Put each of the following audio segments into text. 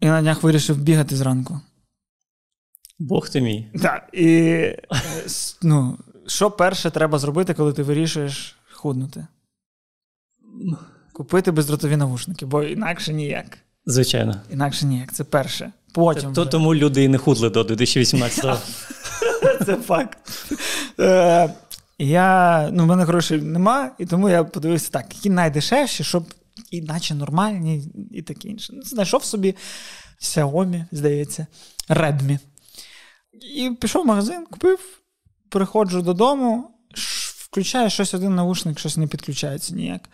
І на днях вирішив бігати зранку. Бог ти мій. Так. І ну, що перше треба зробити, коли ти вирішуєш худнути? Купити бездротові навушники, бо інакше ніяк. Звичайно. Інакше ніяк. Це перше. Потім. То, вже. тому люди і не худли до 2018-го. Це факт. Е, Я, ну, в мене грошей нема, і тому я подивився так, які найдешевші, щоб іначе нормальні і таке інше. Знайшов собі Xiaomi, здається, Redmi. І пішов в магазин, купив, приходжу додому, включаю щось один наушник, щось не підключається ніяк.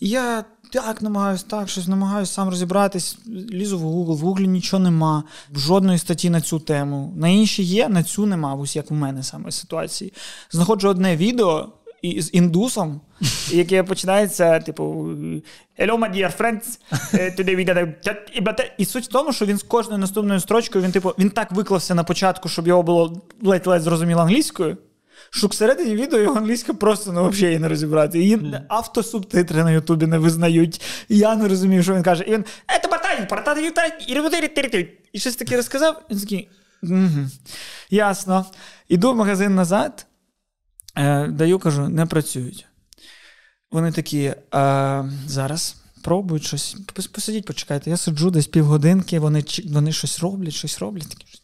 І я так намагаюся, так, щось намагаюся сам розібратись, лізу в Google, в Google нічого нема, жодної статті на цю тему. На інші є, на цю нема, ось як у мене саме ситуації. Знаходжу одне відео і- з індусом, яке починається, типу, Hello, my dear friends, today we got. І, суть в тому, що він з кожною наступною строчкою, він, типу, він так виклався на початку, щоб його було ледь-ледь зрозуміло англійською. Що всередині відео його англійська просто ну, взагалі її не розібрати. Її автосубтитри на Ютубі не визнають. І я не розумію, що він каже. І він «Ете батай, паратати, ютарі, і щось таке розказав. І він такий. Угу. Ясно. Іду в магазин назад, е, даю, кажу, не працюють. Вони такі, е, зараз пробують щось. Посидіть, почекайте. Я сиджу десь півгодинки, вони, вони щось роблять, щось роблять. Такі, такі.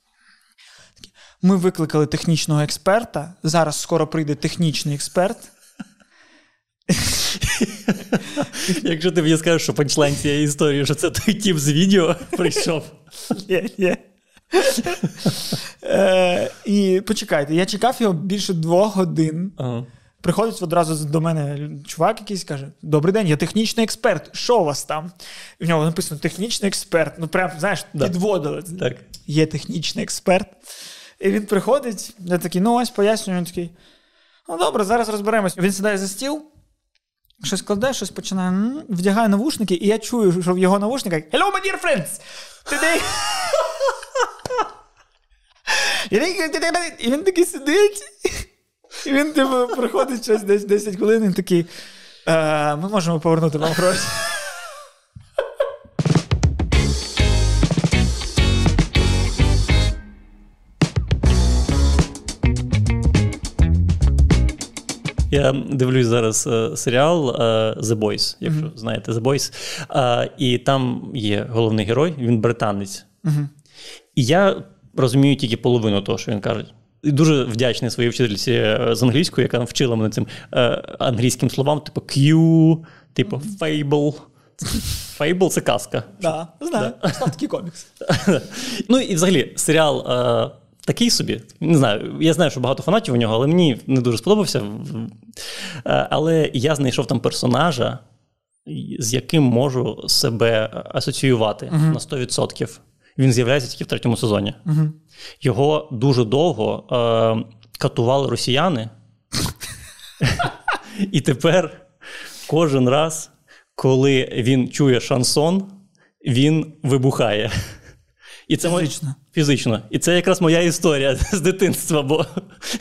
Ми викликали технічного експерта. Зараз скоро прийде технічний експерт. Якщо ти мені скажеш, що панчлайн цієї історії, що це той тіп з відео прийшов. Е, і почекайте, я чекав його більше двох годин. Ага. Приходить одразу до мене чувак якийсь каже: Добрий день, я технічний експерт. Що у вас там? І в нього написано технічний експерт. Ну, прям, знаєш, Да. підводили. Так. Є технічний експерт. І він приходить, я такий, ну ось пояснюю, він такий. Ну добре, зараз розберемось. Він сідає за стіл, щось кладе, щось починає, вдягає навушники, і я чую, що в його навушниках Hello, my dear friends! Today... І він- І він такий сидить. І він типу, приходить щось десь 10 хвилин, і такий. «Е, ми можемо повернути вам гроші. Я дивлюсь зараз е, серіал е, The Boys, якщо знаєте The Boys. Е, і там є головний герой, він британець. І я розумію тільки половину того, що він каже. І дуже вдячний своїй вчительці е, з англійської, яка навчила мене цим е, англійським словам, типу Q, типу fable. Fable – це казка. Да, знаю. Став такий комікс. Ну і взагалі серіал е, такий собі. Не знаю, я знаю, що багато фанатів у нього, але мені не дуже сподобався. Е, але я знайшов там персонажа, з яким можу себе асоціювати на 100%. Він з'являється тільки в третьому сезоні. Його дуже довго е, катували росіяни. І тепер кожен раз, коли він чує шансон, він вибухає. І це моя- Фізично. Фізично. І це якраз моя історія з дитинства, бо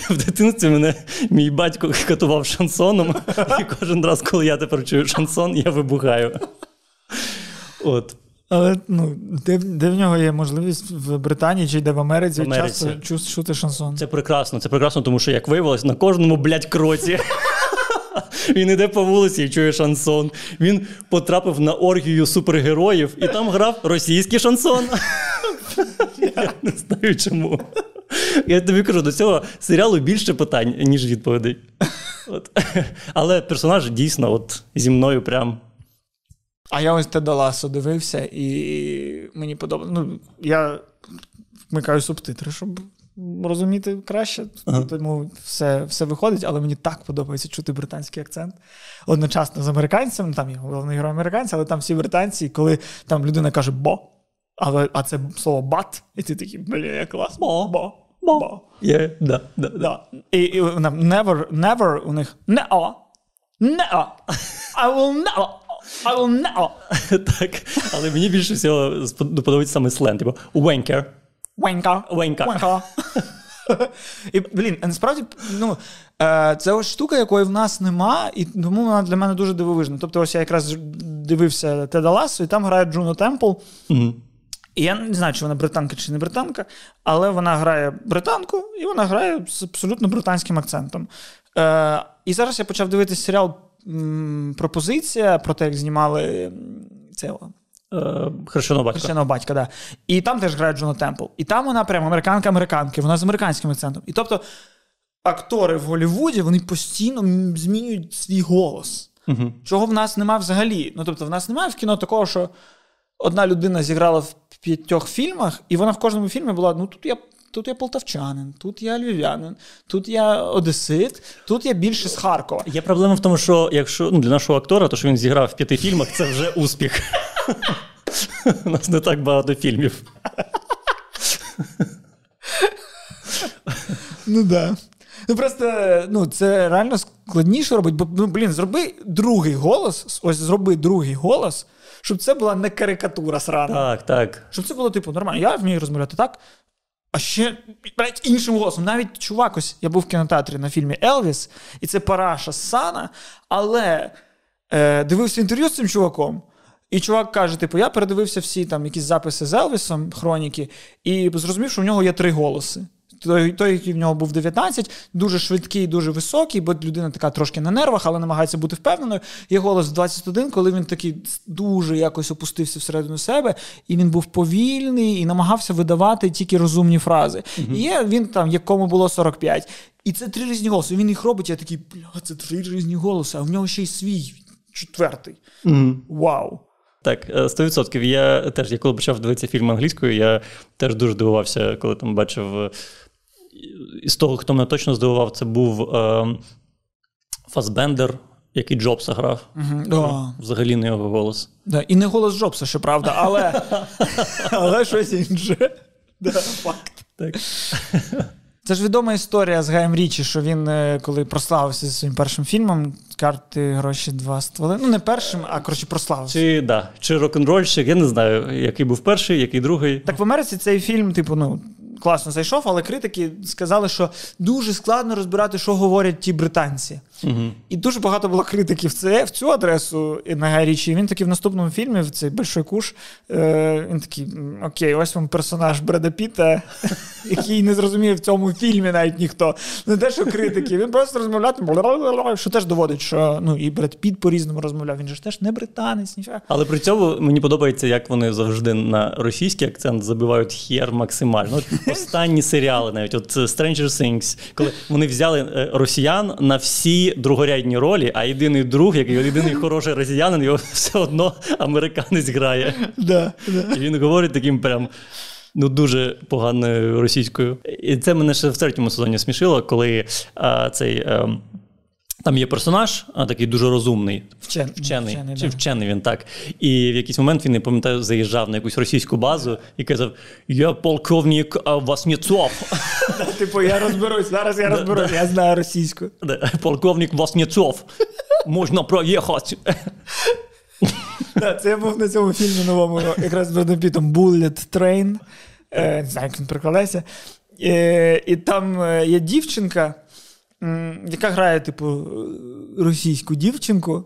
в дитинстві мене мій батько катував шансоном, і кожен раз, коли я тепер чую шансон, я вибухаю. От. Але ну, де, де в нього є можливість в Британії чи де в Америці, В Америці. часто чу- чути шансон. Це прекрасно, це прекрасно, тому що, як виявилось, на кожному, блядь, кроці. Він іде по вулиці і чує шансон. Він потрапив на оргію супергероїв і там грав російський шансон. Я не знаю чому. Я тобі кажу, до цього серіалу більше питань, ніж відповідей. От. Але персонаж дійсно от, зі мною прям. А я ось Теда Ласо дивився, і мені подобається. Ну, я вмикаю субтитри, щоб розуміти краще. Тому все, все виходить, але мені так подобається чути британський акцент. Одночасно з американцем, там є головний герой американця, але там всі британці, і коли там людина каже бо, але, а це слово бат, і ти такий, бля, як клас. Бо, бо, бо. Да, да, да. Да. І, і never, never у них не а. Не а. I will never. I will never. Так. Але мені більше всього спод- подобається саме сленг, типу wanker. Венька. Венька. Венька. І, блін, насправді, ну, е, це ось штука, якої в нас нема, і тому вона для мене дуже дивовижна. Тобто, ось я якраз дивився Теда Лассо, і там грає Джуно Темпл. Мгм. І я не знаю, чи вона британка чи не британка, але вона грає британку, і вона грає з абсолютно британським акцентом. Е, І зараз я почав дивитися серіал Пропозиція про те, як знімали цього. Е, Хрещеного батька. Хрещеного батька, да. І там теж грає Джона Темпл. І там вона прямо американка-американки, вона з американським акцентом. І тобто актори в Голлівуді вони постійно змінюють свій голос. Угу. Чого в нас немає взагалі. Ну тобто, в нас немає в кіно такого, що одна людина зіграла в п'ятьох фільмах, і вона в кожному фільмі була: ну тут я. Тут я полтавчанин, тут я львів'янин, тут я одесит, тут я більше з Харкова. Є проблема в тому, що якщо ну, для нашого актора, то що він зіграв в п'яти фільмах, це вже успіх. У нас не так багато фільмів. Ну да. Ну просто ну, це реально складніше робити, бо ну, блін, зроби другий голос, ось зроби другий голос, щоб це була не карикатура срана. Так, так. Щоб це було, типу, нормально. Я вмію розмовляти так. А ще блядь, іншим голосом. Навіть чувак, ось я був в кінотеатрі на фільмі Елвіс, і це Параша Сана, але е, дивився інтерв'ю з цим чуваком. І чувак каже: типу, я передивився всі там якісь записи з Елвісом, хроніки, і зрозумів, що в нього є три голоси. Той, той, який в нього був 19, дуже швидкий, дуже високий, бо людина така трошки на нервах, але намагається бути впевненою. Є голос 21, коли він такий дуже якось опустився всередину себе, і він був повільний і намагався видавати тільки розумні фрази. І є він там, якому було 45. І це три різні голоси. Він їх робить, я такий, бля, це три різні голоси, а в нього ще й свій четвертий. Угу. Вау! Так, е, 100%. Я теж, я коли почав дивитися фільм англійською, я теж дуже здивувався, коли там бачив. Е, З того, хто мене точно здивував, це був е, Фасбендер, який Джобса грав. Угу. Взагалі не його голос. Да. І не голос Джобса, що правда, але, але щось інше. Да, факт. Так. Це ж відома історія з Гаєм Річі, що він, е, коли прославився зі своїм першим фільмом, карти гроші два стволи. Ну, не першим, а коротше, прославився. Чи, да, чи рок-н-рольщик, я не знаю, який був перший, який другий. Так в Америці цей фільм, типу, ну. Класно зайшов, але критики сказали, що дуже складно розбирати, що говорять ті британці. Угу. І дуже багато було критиків в, це, в цю адресу на Гай Річі. Він такий в наступному фільмі, в цей Большой Куш, е, він такий: окей, ось вам персонаж Бреда Піта, який не зрозуміє в цьому фільмі навіть ніхто. Не те, що критики. Він просто розмовляв, що теж доводить, що ну, і Бред Піт по-різному розмовляв. Він же ж теж не британець, нічого. Але при цьому мені подобається, як вони завжди на російський акцент забивають хер максимально. От останні серіали, навіть от Stranger Things, коли вони взяли е, росіян на всі другорядні ролі, а єдиний друг, який єдиний хороший росіянин, його все одно американець грає. Да, да. І він говорить таким прям. Ну, дуже поганою російською. І це мене ще в третьому сезоні смішило, коли а, цей. А, там є персонаж, а, такий дуже розумний, Вчен- вчений, вчений, чи да. вчений він так. І в якийсь момент він, не пам'ятаю, заїжджав на якусь російську базу і казав: Я полковник Васнєцов. Типу, я розберусь, зараз я розберусь, я знаю російську. Полковник Васнєцов. Можна проїхати. Це я був на цьому фільмі новому, якраз з Бредом Пітом Bullet Train. Е, не знаю, як він прикладається. Е, і там е, є дівчинка, яка грає, типу, е, російську дівчинку.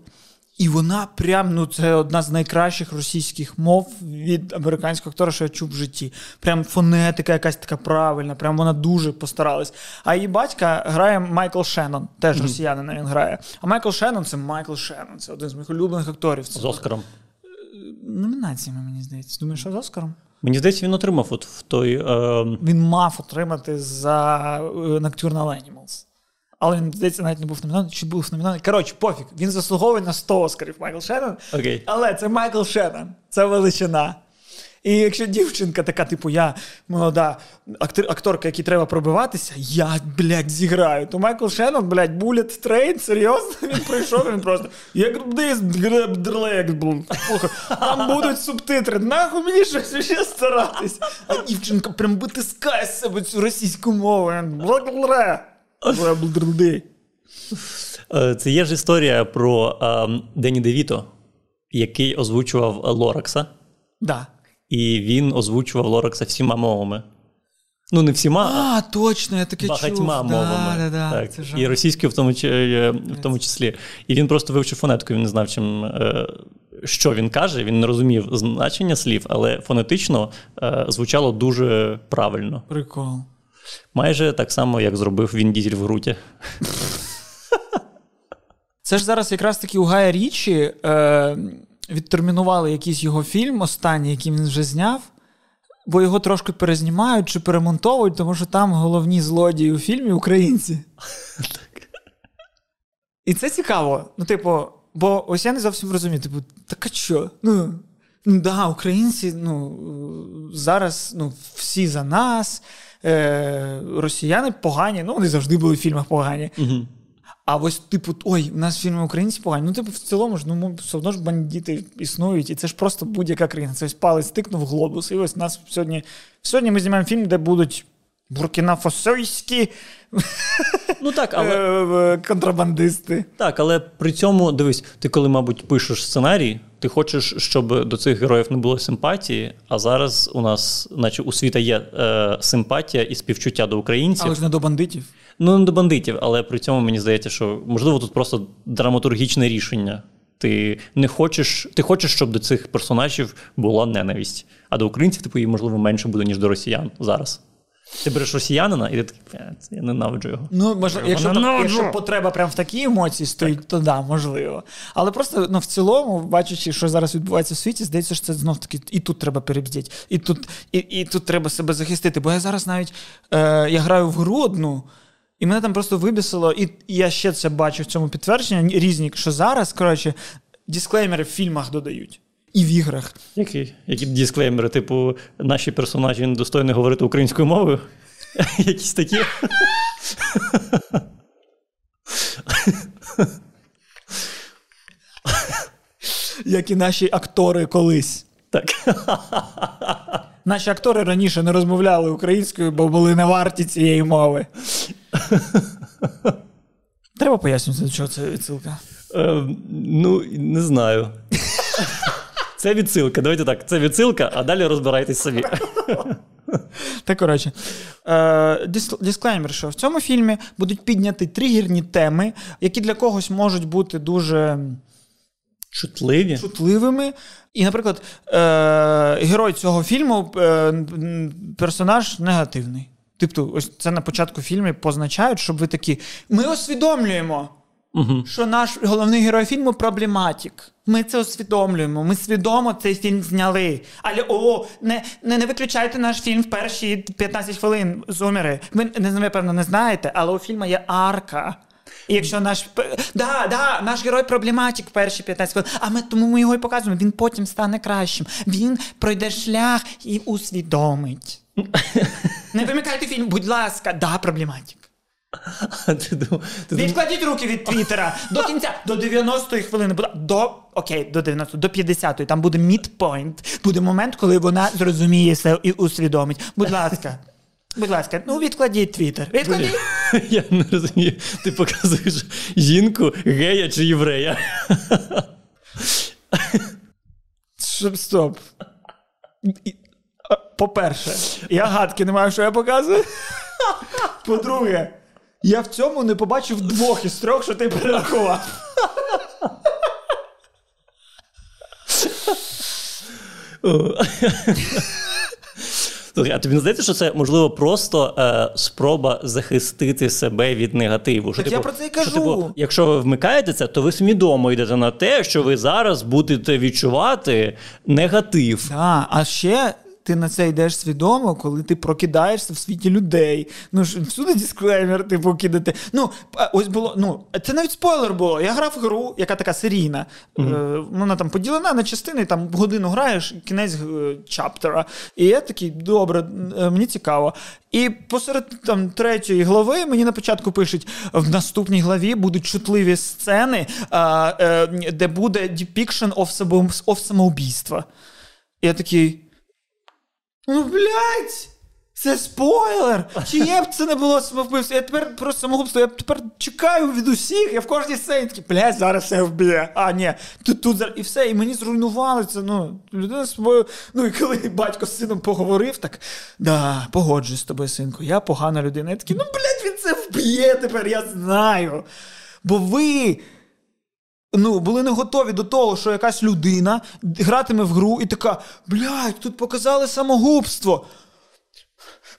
І вона прям, ну, це одна з найкращих російських мов від американського актора, що я чув в житті. Прям фонетика якась така правильна, прям вона дуже постаралась. А її батька грає Майкл Шеннон, теж росіянина він грає. А Майкл Шеннон це Майкл Шеннон, це один з моїх улюблених акторів. Це З Оскаром. номінаціями, мені здається. Думаєш, що з Оскаром? Мені здається, він отримав от в той. Е, Він мав отримати за е, Nocturnal Animals. Але він, здається, навіть не був номінований. Чи був номінований? Коротше, пофіг. Він заслуговує на 100 Оскарів Майкл Шеннон. Окей. Але це Майкл Шеннон. Це величина. І якщо дівчинка така, типу, я молода актор, акторка, якій треба пробиватися, я, блядь, зіграю. То Майкл Шеннон, блядь, булет трейн, серйозно, він прийшов, він просто як. Слухай, Там будуть субтитри. Нахуй мені щось ще старатись. А дівчинка прям витискає з себе цю російську мову. Бла-бла-бла. Е, Це є ж історія про е, Дені Девіто, який озвучував Лоракса, Да. і він озвучував Лоракса всіма мовами. Ну, не всіма, а А, точно, я таке чув. багатьма мовами. Да, да, да. так. Це. І російською в тому, е, в тому числі. І він просто вивчив фонетку, він не знав, чим, що він каже, він не розумів значення слів, але фонетично звучало дуже правильно. Прикол. Майже так само, як зробив він Дізель в Груті. Це ж зараз якраз таки у Гая Річі е, відтермінували якийсь його фільм, останній, який він вже зняв, бо його трошки перезнімають чи перемонтовують, тому що там головні злодії у фільмі українці. І це цікаво. Ну, типу, бо ось я не зовсім розумію, типу, так а що? Ну, ну да, українці, ну, зараз ну, всі за нас, е, росіяни погані, ну, вони завжди були в фільмах погані. Угу. А ось, типу, ой, у нас фільми українці погані. Ну, типу, в цілому ж ну, все одно ж бандити існують, і це ж просто будь-яка країна. Це ось палець тикнув глобус. І ось нас сьогодні. Сьогодні ми знімаємо фільм, де будуть буркінафосойські ну, так, але... контрабандисти. Так, але при цьому дивись, ти коли, мабуть, пишеш сценарій, ти хочеш, щоб до цих героїв не було симпатії. А зараз у нас, наче у світа є е, симпатія і співчуття до українців. Але ж не до бандитів. Ну, не до бандитів, але при цьому мені здається, що можливо тут просто драматургічне рішення. Ти не хочеш, ти хочеш, щоб до цих персонажів була ненависть, а до українців, типу, її, можливо, менше буде, ніж до росіян зараз. Ти береш росіянина, і ти такий, я ненавиджу його. Ну, може, якщо, так, якщо потреба прямо в такій емоції стоїть, так. то да, можливо. Але просто ну, в цілому, бачачи, що зараз відбувається в світі, здається, що це знов таки і тут треба перебздіти, і тут і, і тут треба себе захистити. Бо я зараз навіть е, я граю в гру одну. І мене там просто вибісило, і я ще це бачу в цьому підтвердженні різні, що зараз, коротше, дисклеймери в фільмах додають. І в іграх. Які Які дисклеймери? Типу, наші персонажі недостойні говорити українською мовою? Якісь такі. Як і наші актори колись. Так. Наші актори раніше не розмовляли українською, бо були не варті цієї мови. Треба пояснювати, до чого це відсилка. Е, ну, не знаю. Це відсилка. Давайте так. Це відсилка, а далі розбирайтесь самі. Так, коротше, е, дисклеймер, що в цьому фільмі будуть підняті тригерні теми, які для когось можуть бути дуже чутливі. чутливими. І, наприклад, е, герой цього фільму е, персонаж негативний. Тобто, ось це на початку фільму позначають, щоб ви такі. Ми усвідомлюємо, угу. що наш головний герой фільму проблематик. Ми це усвідомлюємо. Ми свідомо цей фільм зняли. Але о, не не, не виключайте наш фільм в перші 15 хвилин зумери. Ви не певно не знаєте, але у фільму є арка. І якщо наш да, да, наш герой проблематик перші 15 хвилин, а ми тому ми його і показуємо. Він потім стане кращим. Він пройде шлях і усвідомить. Не вимикайте фільм, будь ласка, да, проблематик. Ти Відкладіть руки від Твіттера до кінця, до 90-ї хвилини. До окей, до 90 до 50-ї. Там буде мідпойнт. Буде момент, коли вона зрозуміє все і усвідомить. Будь ласка. Будь ласка, ну відкладіть твіттер. Відкладіть. Я не розумію. Ти показуєш жінку, гея чи єврея. Стоп. По-перше, я гадки не маю, що я показую. По-друге, я в цьому не побачив двох із трьох, що ти перерахував. А тобі не здається, що це можливо просто е, спроба захистити себе від негативу? Що, так типу, я про це й кажу. Що, типу, якщо ви вмикаєте це, то ви свідомо йдете на те, що ви зараз будете відчувати негатив. Так, а ще ти на це йдеш свідомо, коли ти прокидаєшся в світі людей. Ну ж всюди дисклеймер, типу, кидати. Ну, ось було. Ну, це навіть спойлер було. Я грав в гру, яка така серійна. Mm-hmm. Е, вона там поділена на частини, там годину граєш, кінець е, чаптера. І я такий, добре, е, мені цікаво. І посеред там третьої глави мені на початку пишуть: в наступній главі будуть чутливі сцени, е, де буде depiction of самоубійства. Я такий. Ну, блядь! Це спойлер! Чи є б це не було самовбивство? Я тепер про самогубство, я тепер чекаю від усіх, я в кожній сцені такий, блядь, зараз все вб'є. А, ні, тут тут і все, і мені зруйнували це. Ну, людина з собою. Ну і коли батько з сином поговорив, так да, погоджуюсь з тобою, синку, я погана людина. Я такий, ну, блядь, він це вб'є тепер, я знаю. Бо ви ну, були не готові до того, що якась людина гратиме в гру і така: блядь, тут показали самогубство.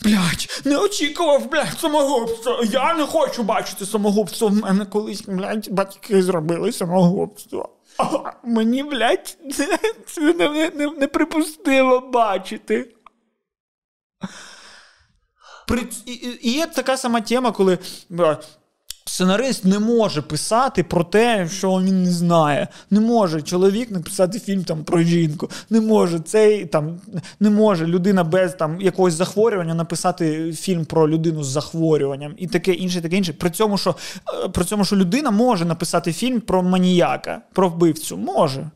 Блядь, не очікував, блядь, самогубство. Я не хочу бачити самогубство. В мене колись, блядь, батьки зробили самогубство. А мені, блядь, це неприпустимо не, не бачити. При, і, і є така сама тема, коли Сценарист не може писати про те, що він не знає. Не може чоловік написати фільм там про жінку. Не може цей там не може людина без там якогось захворювання написати фільм про людину з захворюванням і таке інше, таке інше. При цьому, що е, при цьому, що людина може написати фільм про маніяка, про вбивцю. Може.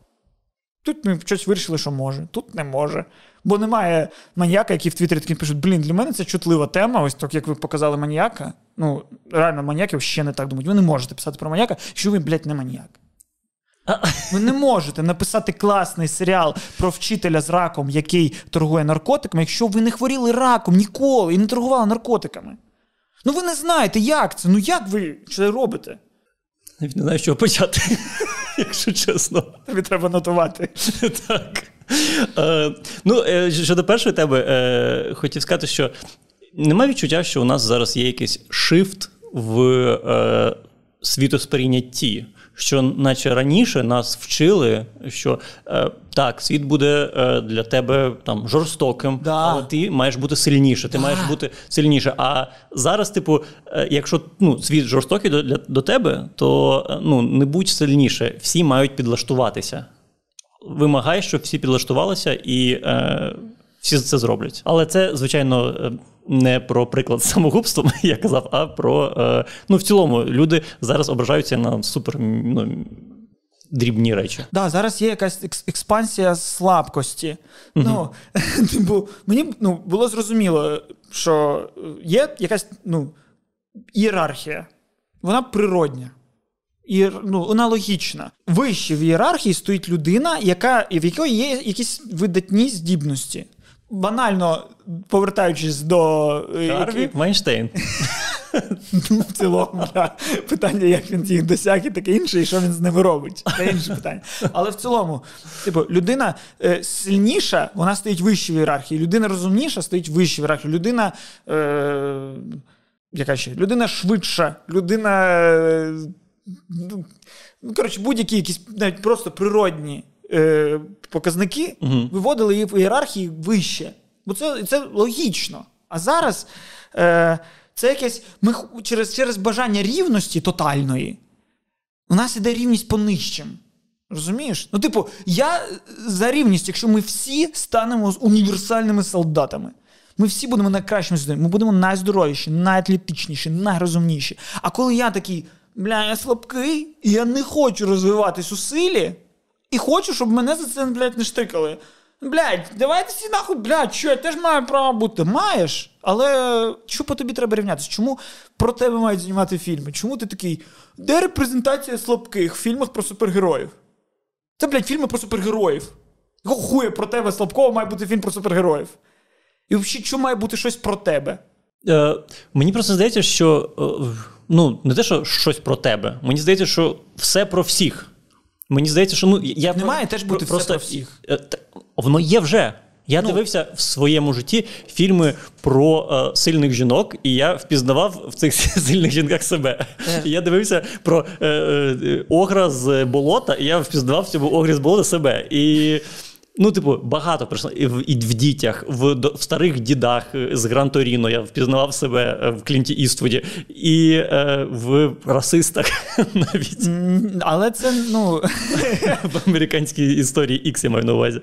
Тут ми щось вирішили, що може, тут не може. Бо немає маніяка, які в Твіттері такі пишуть: блін, для мене це чутлива тема. Ось так, як ви показали маніяка. Ну, реально, маніяків ще не так думають. Ви не можете писати про маніяка, що ви, блядь, не маніяк. Ви не можете написати класний серіал про вчителя з раком, який торгує наркотиками, якщо ви не хворіли раком ніколи і не торгували наркотиками. Ну ви не знаєте, як це. Ну як ви це робите? Не знаю, з чого почати, якщо чесно. Тобі треба нотувати. Так. Е, ну, е, Щодо першої тебе, хотів сказати, що немає відчуття, що у нас зараз є якийсь шифт в е, світосприйнятті. Що, наче раніше нас вчили, що е, так, світ буде е, для тебе там жорстоким, да. але ти маєш бути сильніше. Ти да. маєш бути сильніше. А зараз, типу, е, якщо ну, світ жорстокий до, для, до тебе, то ну не будь сильніше. Всі мають підлаштуватися вимагає, щоб всі підлаштувалися і е, всі це зроблять. Але це, звичайно, е, не про приклад самогубства, я казав, а про е, ну в цілому люди зараз ображаються на супер. ну, Дрібні речі. Да, зараз є якась експансія слабкості. Uh-huh. Ну, типу, Мені ну, було зрозуміло, що є якась ну, ієрархія, вона природня і ну, вона логічна. Вище в ієрархії стоїть людина, яка, в якої є якісь видатні здібності. Банально повертаючись до е, Харві Майнштейн. Ну, в цілому, да. питання, як він їх досяг, і таке інше, і що він з ними робить. Це інше питання. Але в цілому, типу, людина е, сильніша, вона стоїть вище в ієрархії. Людина розумніша стоїть вище в ієрархії. Людина. Е, яка ще? Людина швидша, людина е, ну, ну, коротше, будь-які якісь навіть просто природні е, показники угу. виводили її в ієрархії вище. Бо це це логічно. А зараз е, це якесь ми через через бажання рівності тотальної. У нас іде рівність по нижчим. Розумієш? Ну, типу, я за рівність, якщо ми всі станемо універсальними солдатами. Ми всі будемо найкращими ми будемо найздоровіші, найатлетичніші, найрозумніші. А коли я такий бля, я слабкий, і я не хочу розвиватись у силі, і хочу, щоб мене за це, блядь, не штикали. Блядь, давайте всі нахуй, блядь, що я теж маю право бути. Маєш, але що по тобі треба рівнятися? Чому про тебе мають знімати фільми? Чому ти такий? Де репрезентація слабких в фільмах про супергероїв? Це, блядь, фільми про супергероїв. Якого хуя про тебе слабкого має бути фільм про супергероїв? І взагалі, що має бути щось про тебе? Е, Мені просто здається, що. Е, ну, не те, що щось про тебе. Мені здається, що все про всіх. Мені здається, що ну я не має теж бути просто все про всіх. Е, воно є вже. Я ну, дивився в своєму житті фільми про е, сильних жінок, і я впізнавав в цих сильних жінках себе. Yeah. Е. Я дивився про е, е, огра з болота, і я впізнавав в цьому огрі з болота себе. І Ну, типу, багато прийшло і в, і в дітях, в, в старих дідах е, з Гран Торіно я впізнавав себе е, в Клінті Іствуді, і е, в расистах навіть. Але це ну в американській історії X я маю на увазі.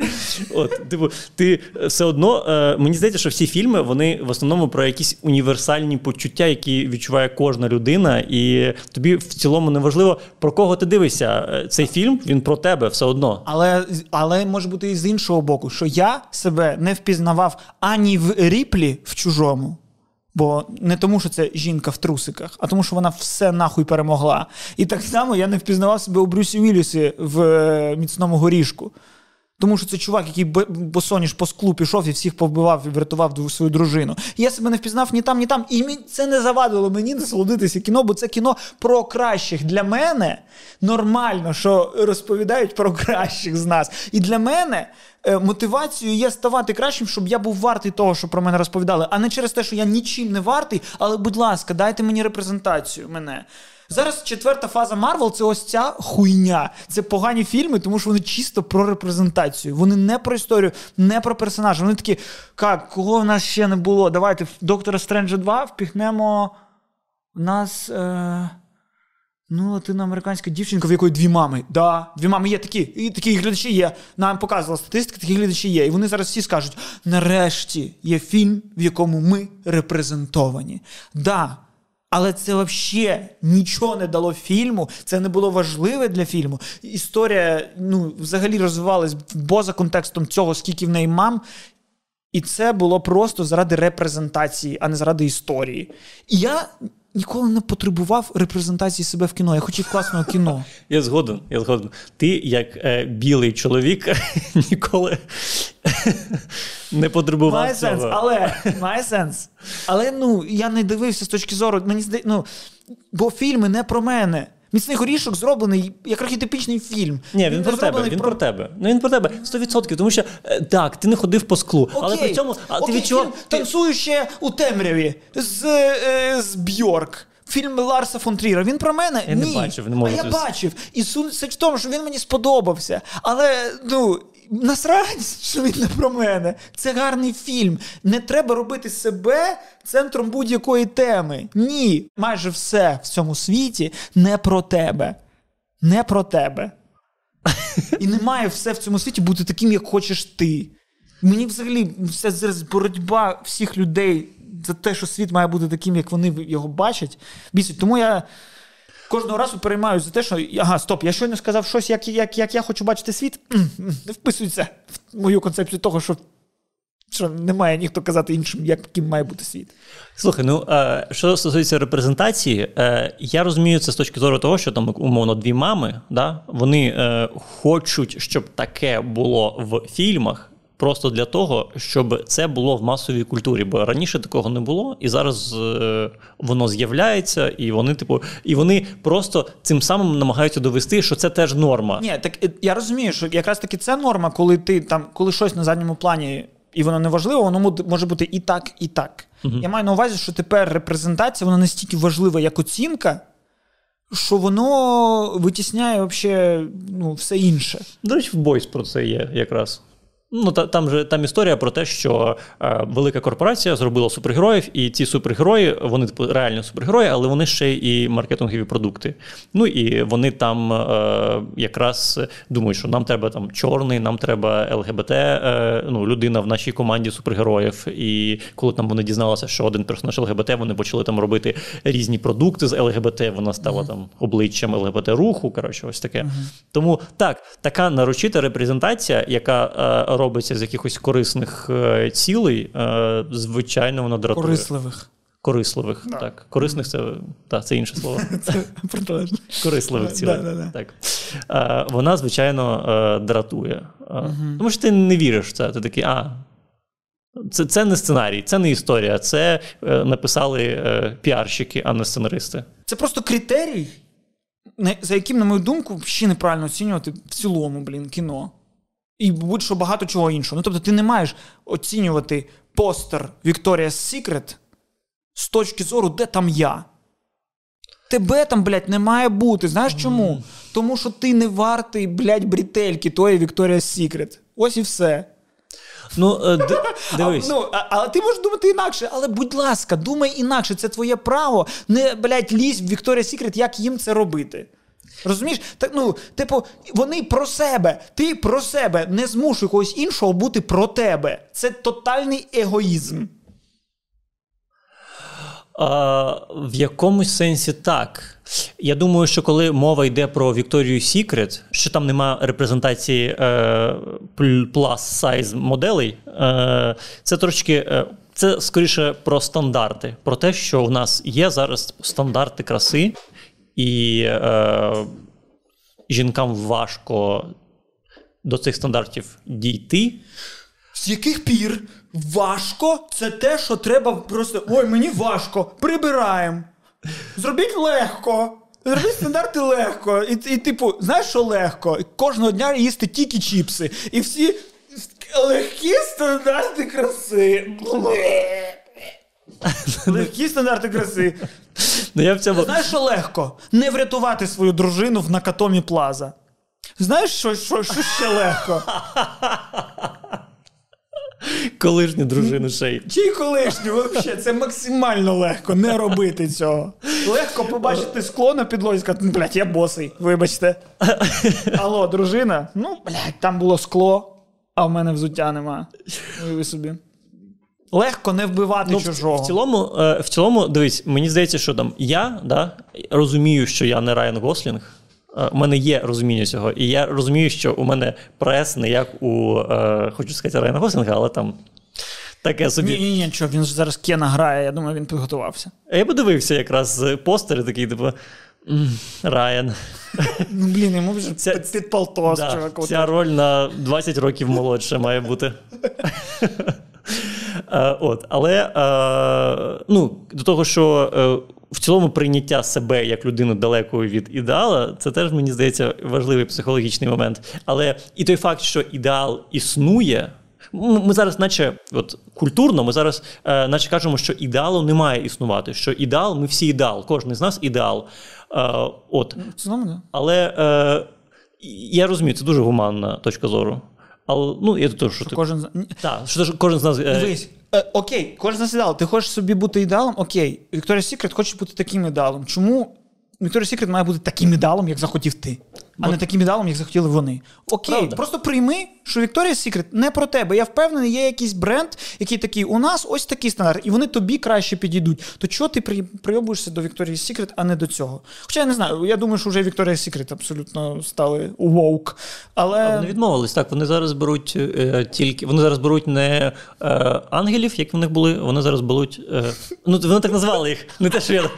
От, типу, ти все одно е, мені здається, що всі фільми вони в основному про якісь універсальні почуття, які відчуває кожна людина, і тобі в цілому не важливо про кого ти дивишся. Цей фільм він про тебе все одно. Але але може бути і з іншого боку, що я себе не впізнавав ані в ріплі в чужому. Бо не тому, що це жінка в трусиках, а тому, що вона все нахуй перемогла. І так само я не впізнавав себе у Брюсі Віллісі в е, міцному горішку. Тому що це чувак, який босоніж по склу пішов і всіх повбивав і врятував свою дружину. Я себе не впізнав ні там, ні там. І це не завадило мені насолодитися кіно, бо це кіно про кращих. Для мене нормально, що розповідають про кращих з нас. І для мене е, мотивацією є ставати кращим, щоб я був вартий того, що про мене розповідали, а не через те, що я нічим не вартий. Але, будь ласка, дайте мені репрезентацію мене. Зараз четверта фаза Марвел це ось ця хуйня. Це погані фільми, тому що вони чисто про репрезентацію. Вони не про історію, не про персонажа. Вони такі, як, кого в нас ще не було? Давайте в Доктора Стренджа 2 впіхнемо в нас. Е... Ну, латиноамериканська дівчинка, в якої дві мами. Да, Дві мами є такі, і такі глядачі є. Нам показувала статистика, такі глядачі є. І вони зараз всі скажуть: нарешті є фільм, в якому ми репрезентовані. Да, але це взагалі нічого не дало фільму, це не було важливе для фільму. Історія ну, взагалі розвивалась поза контекстом цього, скільки в неї мам. І це було просто заради репрезентації, а не заради історії. І я ніколи не потребував репрезентації себе в кіно. Я хотів класного кіно. Я згоден. я згоден. Ти, як е, білий чоловік, ніколи не потребував. Має цього. сенс, але має сенс. Але ну я не дивився з точки зору. Мені здається, ну, бо фільми не про мене. Міцний горішок зроблений як архетипічний фільм. Ні, він, він про тебе. Він про... про тебе. Ну він про тебе 100%, Тому що е, так, ти не ходив по склу, Окей. але при цьому а Окей, ти відчував... Ти... танцюю ще у темряві з е, з Бьорк. Фільм Ларса фон Тріра. Він про мене? Я Ні. не бачив, не можу. А я бачив. І суть в тому, що він мені сподобався. Але ну насрать, що він не про мене. Це гарний фільм. Не треба робити себе центром будь-якої теми. Ні, майже все в цьому світі не про тебе. Не про тебе. І не має все в цьому світі бути таким, як хочеш ти. Мені взагалі вся зараз боротьба всіх людей за те, що світ має бути таким, як вони його бачать. бісить. Тому я кожного разу переймаюся за те, що ага, стоп, я щойно сказав щось, як як, як я хочу бачити світ, не вписується в мою концепцію того, що що немає ніхто казати іншим, яким має бути світ. Слухай, ну е, що стосується репрезентації, е, я розумію це з точки зору того, що там умовно дві мами, да, вони е, хочуть, щоб таке було в фільмах просто для того, щоб це було в масовій культурі. Бо раніше такого не було, і зараз е, воно з'являється, і вони, типу, і вони просто цим самим намагаються довести, що це теж норма. Ні, так е, я розумію, що якраз таки це норма, коли ти там, коли щось на задньому плані. І воно неважливо, воно може бути і так, і так. uh Я маю на увазі, що тепер репрезентація вона настільки важлива, як оцінка, що воно витісняє вообще, ну, все інше. До речі, в Бойс про це є якраз. Ну, та, там же там історія про те, що е, велика корпорація зробила супергероїв, і ці супергерої, вони типу реально супергерої, але вони ще і маркетингові продукти. Ну і вони там е, якраз думають, що нам треба там чорний, нам треба ЛГБТ, е, ну, людина в нашій команді супергероїв. І коли там вони дізналися, що один персонаж ЛГБТ, вони почали там робити різні продукти з ЛГБТ. Вона стала uh-huh. там обличчям ЛГБТ руху. Коротше, ось таке. Uh-huh. Тому так, така нарочита репрезентація, яка е, робиться з якихось корисних е, цілей, е, звичайно, вона дратує. Корисливих. Корисливих, да. так. Корисних це та, це інше слово. Це Корисливих цілей. Так. Е, вона, звичайно, дратує. Тому що ти не віриш в це. Ти такий, а. Це це не сценарій, це не історія, це е, написали е, піарщики, а не сценаристи. Це просто критерій, за яким, на мою думку, ще неправильно оцінювати в цілому, блін, кіно. І будь-що багато чого іншого. Ну, тобто, ти не маєш оцінювати постер Victoria's Secret з точки зору, де там я. Тебе там, блядь, не має бути. Знаєш чому? Mm. Тому що ти не вартий, блядь, брітельки тої Victoria's Secret. Ось і все. Ну, е, д- дивись. А, ну, а, Але ти можеш думати інакше. Але, будь ласка, думай інакше. Це твоє право. Не, блядь, лізь в Victoria's Secret, як їм це робити. Розумієш? Так, ну, типу, вони про себе. Ти про себе не змушуй когось іншого бути про тебе. Це тотальний егоїзм. А, В якомусь сенсі так. Я думаю, що коли мова йде про Вікторію Сікрет, що там нема репрезентації е, size моделей, е, це трошки. Е, це скоріше про стандарти, про те, що у нас є зараз стандарти краси, і е, жінкам важко до цих стандартів дійти. З яких пір важко це те, що треба просто. Ой, мені важко, прибираємо. Зробіть легко. Зробіть стандарти легко. І, і типу, знаєш, що легко? Кожного дня їсти тільки чіпси. І всі легкі стандарти краси. Легкі стандарти краси. Ну, я в цьому... Знаєш, що легко? Не врятувати свою дружину в Накатомі Плаза. Знаєш, що, що, що ще легко? Колишню дружину шей. Чи колишню, взагалі, це максимально легко не робити цього. Легко побачити скло на підлозі сказати, блядь, я босий, вибачте. Алло, дружина? Ну, блядь, там було скло, а в мене взуття нема. Уяви собі. Легко не вбивати Ну, чужого. В, цілому, е, в цілому, дивись, мені здається, що там я да, розумію, що я не Райан Гослінг. Е, У мене є розуміння цього, і я розумію, що у мене прес не як у, е, хочу сказати, Райана Гослінга, але там таке собі. Ні, ні, ні, що, він ж зараз Кена грає, я думаю, він підготувався. Я подивився якраз постери такий, типу. Райан. Ну, блін, йому вже Ця- під, під полтос, Да, чувак. ця роль на 20 років молодше має бути. Е, От, але е, ну, до того, що е, в цілому прийняття себе як людини далекої від ідеала, це теж мені здається важливий психологічний момент. Але і той факт, що ідеал існує. Ми зараз, наче от культурно, ми зараз, е, наче кажемо, що ідеалу не має існувати. Що ідеал, ми всі ідеал, кожен з нас ідеал. Е, от. Цілому, да. Але е, я розумію, це дуже гуманна точка зору. Але ну, я до того, що ти. Кожен... та, що кожен з нас. е, Дивись, е, окей, кожен нас ідеал. Ти хочеш собі бути ідеалом? Окей. Вікторія Сікрет хоче бути таким ідеалом. Чому Вікторія Сікрет має бути таким ідеалом, як захотів ти, а не таким ідеалом, як захотіли вони? Окей, Правда. просто прийми, що Вікторія Сікрет не про тебе. Я впевнений, є якийсь бренд, який такий, у нас ось такий стандарт, і вони тобі краще підійдуть. То чого ти при- прийобуєшся до Вікторії Сікрет, а не до цього? Хоча я не знаю, я думаю, що вже Вікторія Сікрет абсолютно стали woke. Але Вони відмовились. Так, вони зараз беруть е, тільки. Вони зараз беруть не е, ангелів, як в них були, вони зараз беруть. Е, ну, вони так назвали їх. Не те, що я.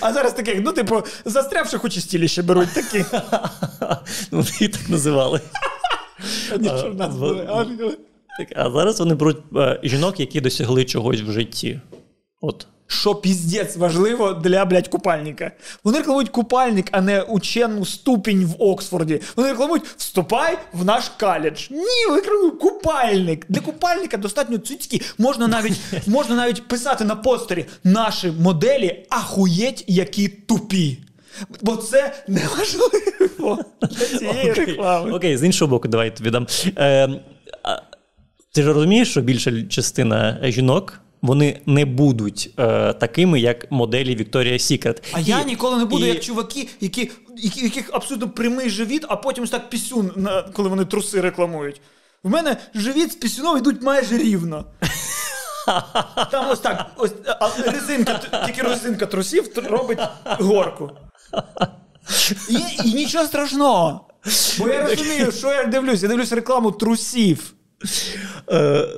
А зараз таких, ну, типу, застрявши хоч і стіліще беруть такі. Ну, Вони їх так називали. А зараз вони беруть е, жінок, які досягли чогось в житті. От. Що піздець важливо для, блядь, купальника. Вони рекламують купальник, а не учену ступінь в Оксфорді. Вони рекламують вступай в наш коледж. Ні, вони купальник. Для купальника достатньо цицьки. Можна навіть, можна навіть писати на постері наші моделі ахуєть, які тупі. Бо це неважливо для цієї реклами. Окей, з іншого боку, давай тобі дам. Е, ти ж розумієш, що більша частина жінок. Вони не будуть е, такими, як моделі Вікторія Сікрет. А я ніколи не буду і- як чуваки, які, які, яких абсолютно прямий живіт, а потім ось так пісюн, на, коли вони труси рекламують. В мене живіт з пісюном йдуть майже рівно. Там ось так, ось а резинка, тільки резинка трусів робить горку. І, і нічого страшного. Бо я розумію, що я дивлюсь. Я дивлюсь рекламу трусів. Е,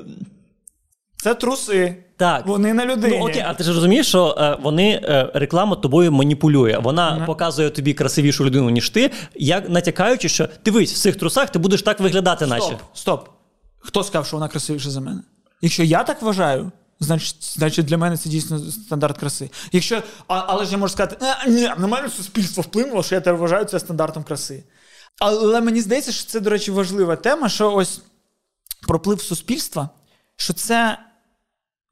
Це труси. Так. Вони на людині. Ну окей, а ти ж розумієш, що е, вони е, реклама тобою маніпулює. Вона показує тобі красивішу людину, ніж ти, як натякаючи, що дивись, в цих трусах ти будеш так виглядати, наче. Стоп, стоп. Хто сказав, що вона красивіша за мене? Якщо я так вважаю, значить, значить для мене це дійсно стандарт краси. Якщо, а, але ж я можу сказати, «Е, ні, на мене суспільство вплинуло, що я тепер вважаю це стандартом краси. Але мені здається, що це, до речі, важлива тема, що ось проплив суспільства, що це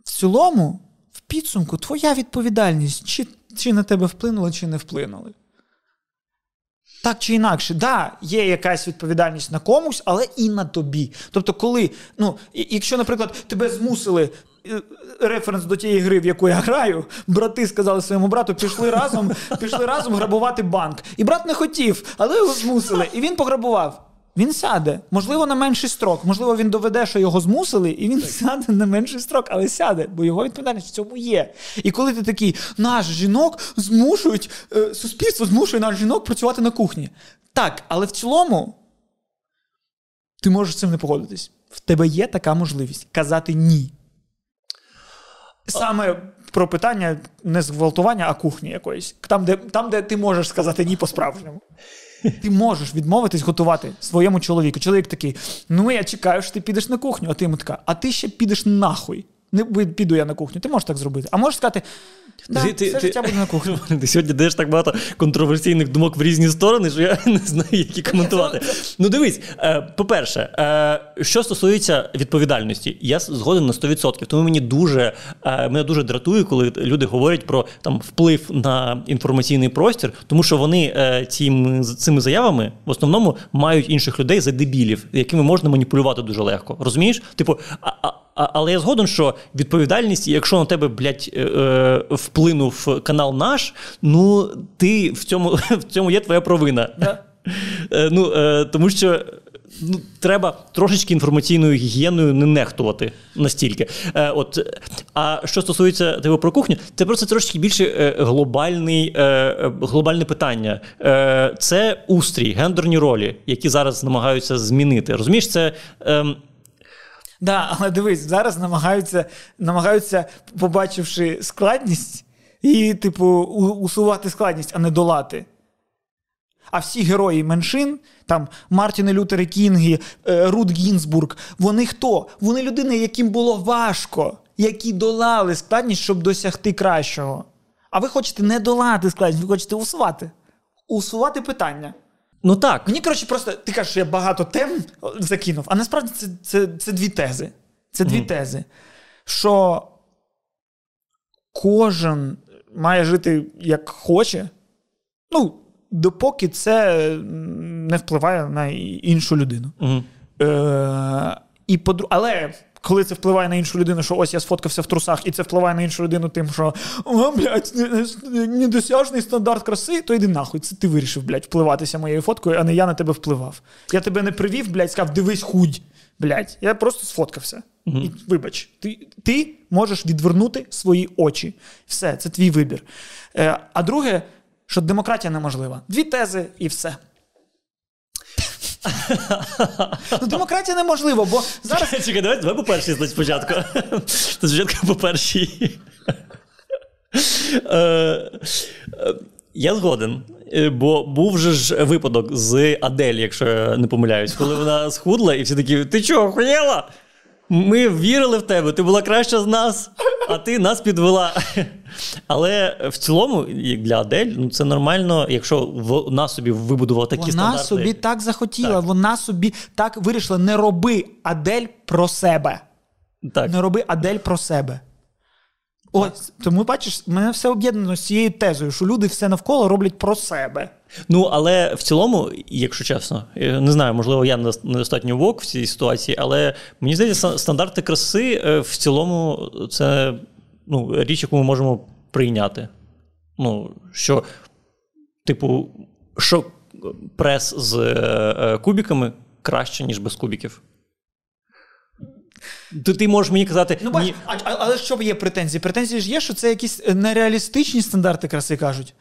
в цілому, в підсумку, твоя відповідальність, чи, чи на тебе вплинули, чи не вплинули. Так чи інакше, да, є якась відповідальність на комусь, але і на тобі. Тобто, коли, ну, якщо, наприклад, тебе змусили. Е, Референс до тієї гри, в яку я граю, брати сказали своєму брату, пішли разом, пішли разом грабувати банк. І брат не хотів, але його змусили, і він пограбував. Він сяде, можливо, на менший строк. Можливо, він доведе, що його змусили, і він сяде на менший строк, але сяде, бо його відповідальність в цьому є. І коли ти такий, наш жінок змушують, е, суспільство змушує наш жінок працювати на кухні. Так, але в цілому ти можеш з цим не погодитись. В тебе є така можливість казати ні. Саме про питання не зґвалтування, а кухні якоїсь. Там, де, там, де ти можеш сказати ні по-справжньому. Ти можеш відмовитись готувати своєму чоловіку. Чоловік такий: ну я чекаю, що ти підеш на кухню, а ти йому така, а ти ще підеш нахуй. Не піду я на кухню. Ти можеш так зробити. А можеш сказати, да, ти, все ти, життя буде на кухні. Ти сьогодні даєш так багато контроверсійних думок в різні сторони, що я не знаю, які коментувати. Ну, дивись, е, по-перше, е, що стосується відповідальності, я згоден на 100%. Тому мені дуже е, мене дуже дратує, коли люди говорять про там вплив на інформаційний простір, тому що вони цими, цими заявами в основному мають інших людей за дебілів, якими можна маніпулювати дуже легко. Розумієш? Типу, а. Але я згоден, що відповідальність, якщо на тебе, блядь, е, е, вплинув канал наш, ну ти в цьому в цьому є твоя провина. Yeah. Е, ну, Тому що. Ну, треба трошечки інформаційною гігієною не нехтувати настільки. Е, от, А що стосується тебе про кухню, це просто трошечки більше е, глобальний, е, глобальне питання. Це устрій, гендерні ролі, які зараз намагаються змінити. Розумієш, це. Да, але дивись, зараз намагаються, намагаються, побачивши складність, і, типу, усувати складність, а не долати. А всі герої меншин, там Мартіни Лютери Кінги, е, Рут Гінзбург, вони хто? Вони людини, яким було важко, які долали складність, щоб досягти кращого. А ви хочете не долати складність, ви хочете усувати. Усувати питання. Ну так. Мені, коротше, просто ти кажеш, що я багато тем закинув, а насправді це це, це дві тези. Це дві mm. тези. Що кожен має жити як хоче, ну, допоки це не впливає на іншу людину. Mm. Е, і Але коли це впливає на іншу людину, що ось я сфоткався в трусах, і це впливає на іншу людину, тим, що о, блядь, недосяжний стандарт краси, то йди нахуй. Це ти вирішив, блядь, впливатися моєю фоткою, а не я на тебе впливав. Я тебе не привів, блядь, сказав, дивись, худь. Блядь, я просто сфоткався. Угу. І, Вибач, ти ти можеш відвернути свої очі. Все, це твій вибір. Е, А друге, що демократія неможлива. Дві тези і все. Ну, Демократія неможливо, бо зараз. Чекай, давай, давай по першій спочатку. Спочатку по першій. Е, е, я згоден. Е, бо був же ж випадок з Адель, якщо я не помиляюсь, коли вона схудла, і всі такі: ти чого, охуєла? Ми вірили в тебе, ти була краща з нас, а ти нас підвела. Але в цілому, як для Адель, ну це нормально, якщо вона собі вибудувала такі вона стандарти. Вона собі так захотіла, так. вона собі так вирішила: не роби Адель про себе. Так. Не роби Адель про себе. Ось тому бачиш, мене все об'єднано з цією тезою, що люди все навколо роблять про себе. Ну але в цілому, якщо чесно, не знаю, можливо, я недостатньо вок в цій ситуації, але мені здається, стандарти краси е, в цілому це ну, річ, яку ми можемо прийняти. Ну, що, типу, що прес з е, е, кубіками краще, ніж без кубіків. То ти можеш мені казати. Ну, бач, ні. А, але що є претензії? Претензії ж є, що це якісь нереалістичні стандарти краси кажуть.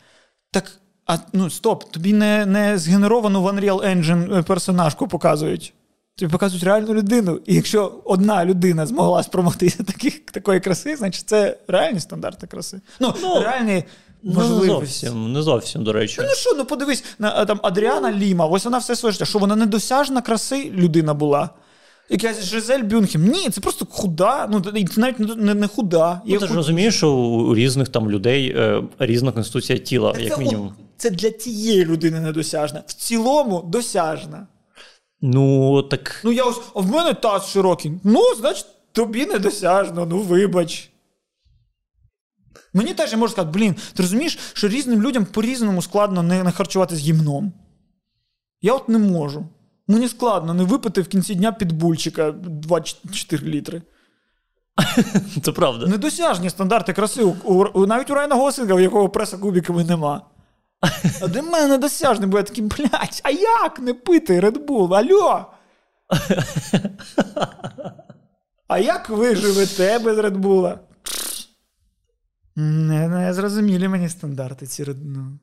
Так, а ну стоп, тобі не не згенеровану в Unreal Engine персонажку показують. Тобі показують реальну людину. І якщо одна людина змогла спромогтися таких, такої краси, значить це реальні стандарти краси. Ну, ну реальні. Ну, не зовсім, не зовсім, до речі. Ну що, ну подивись, на там Адріана Ліма, ось вона все своє життя, що вона недосяжна краси людина була. Якась Жизель Бюнхем. Ні, це просто худа. Ну це навіть не, не худа. Ну, ти ж розумієш, що у різних там людей е, різна конституція тіла, так як це, мінімум. Це для тієї людини недосяжна. В цілому досяжна. Ну, так. Ну, я ось, а в мене таз широкий. Ну, значить, тобі недосяжно, ну вибач. Мені теж я можу сказати, блін, ти розумієш, що різним людям по-різному складно не, не харчуватися гімном. Я от не можу. Мені складно не випити в кінці дня підбульчика 24 літри. Це правда. Недосяжні стандарти краси. У, у, навіть у Райна Гослінга, в якого преса кубіками нема. А для мене недосяжний, бо я такий, блядь, а як не пити Red Bull? Алло? А як ви живете без Red Bull? Не, не зрозумілі мені стандарти ці ну.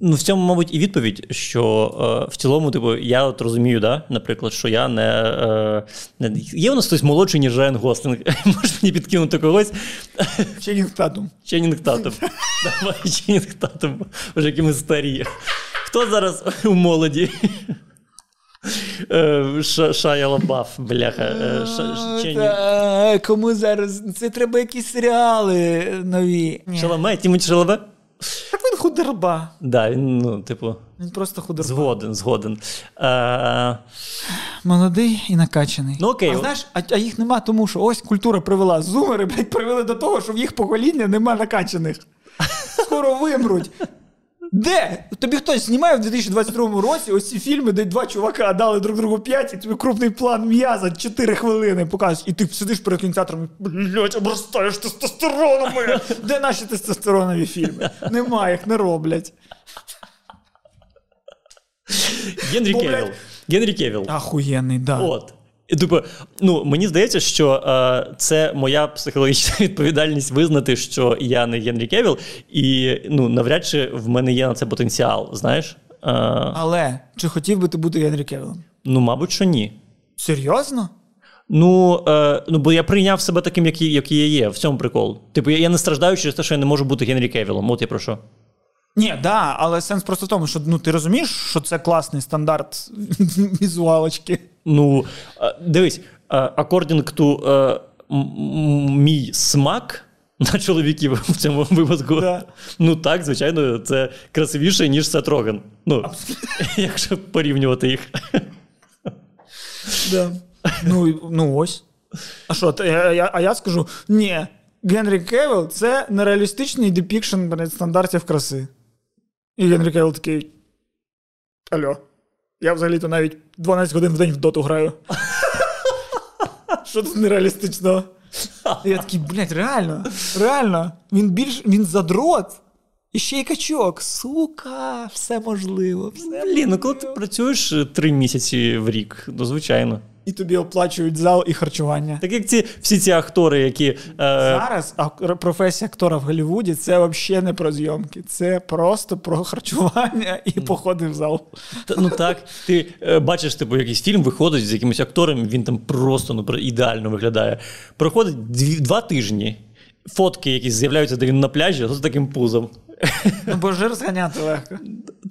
Ну, в цьому, мабуть, і відповідь, що е, в цілому, типу, я от розумію, да, наприклад, що я не. Е, не Є у нас хтось молодший, ніж Райан Гослінг. Може мені підкинути когось. Ченінг Татум. Ченінг Татум. Давай, Ченінг Татум. Вже які ми старі. Хто зараз у молоді? Е, Шая Лабаф, бляха. Е, кому зараз? Це треба якісь серіали нові. Шаламе, Тімоті Шаламе? Худерба. Да, він, ну, типу. Він просто худерба. Згоден, згоден. А... Молодий і накачаний. Ну, окей. А знаєш, а, а їх нема, тому що ось культура привела. Зумери, блядь, привели до того, що в їх покоління нема накачаних. Скоро вимруть. Де? Тобі хтось знімає в 2022 році ось ці фільми, де два чувака дали друг другу п'ять, і тобі крупний план м'яза 4 хвилини показують, і ти сидиш перед кінотеатром і блядь, обростаєш тестостеронами. Де наші тестостеронові фільми? Нема, їх не роблять. Генрі Кевіл. Генрі Кевіл. Ахуєнний, да. От. І, типу, ну, мені здається, що е, це моя психологічна відповідальність визнати, що я не Генрі Кевіл, і ну, навряд чи в мене є на це потенціал, знаєш? Е, Але чи хотів би ти бути Генрі Кевілом? Ну, мабуть, що ні. Серйозно? Ну, е, ну, бо я прийняв себе таким, який який я є. В цьому прикол. Типу, я, я не страждаю через те, що я не можу бути Генрі Кевілом. От я про що. Ні, да, але сенс просто в тому, що ну ти розумієш, що це класний стандарт візуалочки. Ну, дивись, according to мій смак на чоловіків в цьому випадку. Да. Ну так, звичайно, це красивіше, ніж Сет Роган. Ну, якщо порівнювати їх. Да. Ну, ну ось. А що, я, я, а я скажу: ні, Генрі Кевіл це нереалістичний depiction стандартів краси. І Генрі Кевіл такий. Алло. Я взагалі-то навіть 12 годин в день в доту граю. Що тут нереалістично? Я такий, блядь, реально, реально. Він більш він задрот. І ще й качок. Сука, все можливо. все Блін, ну коли ти працюєш три місяці в рік, ну звичайно і тобі оплачують зал і харчування. Так як ці всі ці актори, які е... зараз професія актора в Голлівуді це взагалі не про зйомки, це просто про харчування і походи в зал. Та, ну так, ти е, бачиш, типу, якийсь фільм виходить з якимось актором, він там просто ну, ідеально виглядає. Проходить дві, два тижні. Фотки, якісь з'являються, де він на пляжі з таким пузом. Ну, бо жир зганяти легко.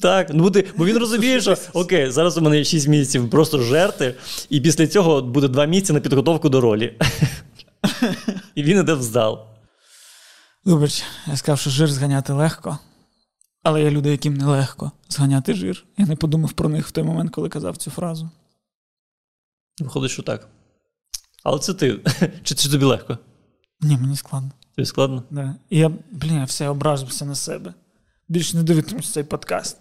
Так, ну ти, бо він розуміє, що окей, зараз у мене 6 місяців просто жерти, і після цього буде 2 місяці на підготовку до ролі. І він іде в зал. Вибач, я сказав, що жир зганяти легко, але є люди, яким нелегко зганяти жир. Я не подумав про них в той момент, коли казав цю фразу. Виходить, що так. Але це ти. Чи це тобі легко? Ні, мені складно. Тобі складно? Да. І я, блін, я все ображився на себе. Більше не дивитимусь цей подкаст.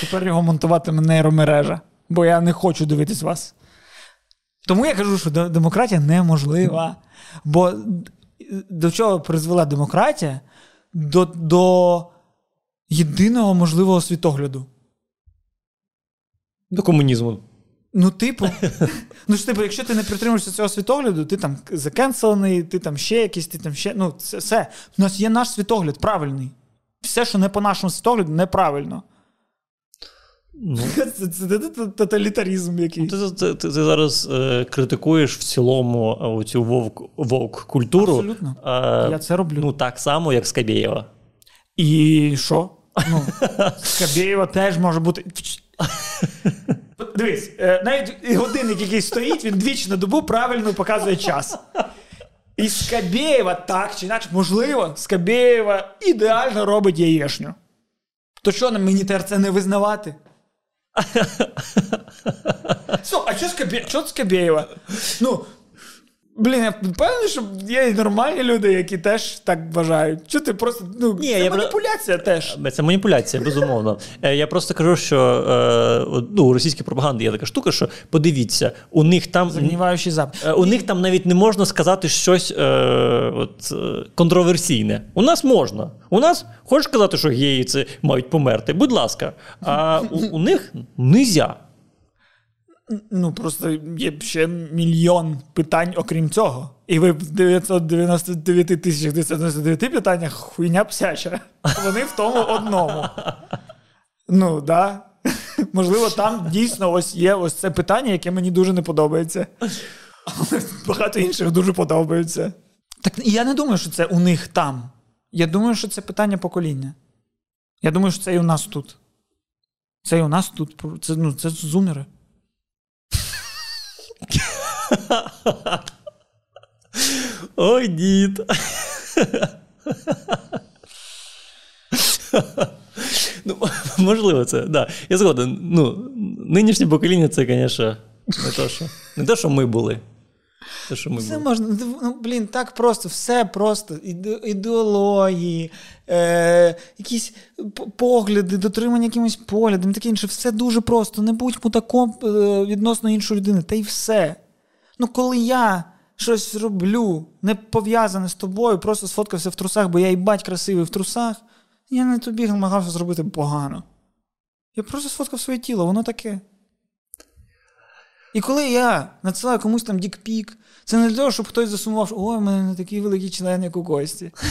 Тепер його монтуватиме нейромережа, бо я не хочу дивитись вас. Тому я кажу, що демократія неможлива. Бо до чого призвела демократія? До, До єдиного можливого світогляду. До комунізму. Ну, типу, ну ж типу, якщо ти не притримуєшся цього світогляду, ти там закенселений, ти там ще якийсь, ти там ще. Ну, це все. У нас є наш світогляд правильний. Все, що не по нашому світогляду, неправильно. Ну, Це це, це тоталітаризм який. Ти ти, ти, ти зараз е, критикуєш в цілому е, цю вовк, вовк культуру. Абсолютно. Е, Я це роблю. Ну, так само, як Скабєєва. І що? Ну, Скабєєва теж може бути. Дивись, е, навіть годинник, який стоїть, він двічі на добу правильно показує час. І Скабєєва так чи інакше, можливо, Скабєєва ідеально робить яєшню. То що нам мені тепер це не визнавати? Стоп, а що Скабєєва? Що Скабєєва? Ну, Блін, я впевнений, що є нормальні люди, які теж так вважають. Що ти просто ну Ні, це я маніпуляція про... теж. Це маніпуляція, безумовно. Е, я просто кажу, що е, ну, у російській пропаганді є така штука, що подивіться, у них там Загніваючий запит. Е, у них там навіть не можна сказати щось е, от, контроверсійне. У нас можна. У нас хочеш сказати, що геї це мають померти? Будь ласка, а у, у них нельзя. Ну, просто є ще мільйон питань, окрім цього. І ви в 999 тисячах 999 питаннях хуйня псяча. Вони в тому одному. Ну, да. Можливо, там дійсно ось є ось це питання, яке мені дуже не подобається. Але багато інших дуже подобається. Так я не думаю, що це у них там. Я думаю, що це питання покоління. Я думаю, що це і у нас тут. Це і у нас тут. Це ну, це зумери. Ой, дід. Ну, Можливо, це. да. Я згоден. Ну, Нинішнє покоління це, звісно, не те, що не що ми були. Те, що ми Все були. можна, ну, блін, так просто, все просто. Ідеології, е, якісь погляди, дотримання якимось поглядом, таке інше. Все дуже просто. Не будь мудаком е, відносно іншої людини. Та й все. Ну, коли я щось роблю, не пов'язане з тобою, просто сфоткався в трусах, бо я і бать красивий в трусах, я не тобі намагався зробити погано. Я просто сфоткав своє тіло, воно таке. І коли я надсилаю комусь там дікпік, це не для того, щоб хтось засумував, що ой, в мене не такий великий член, як у Кості.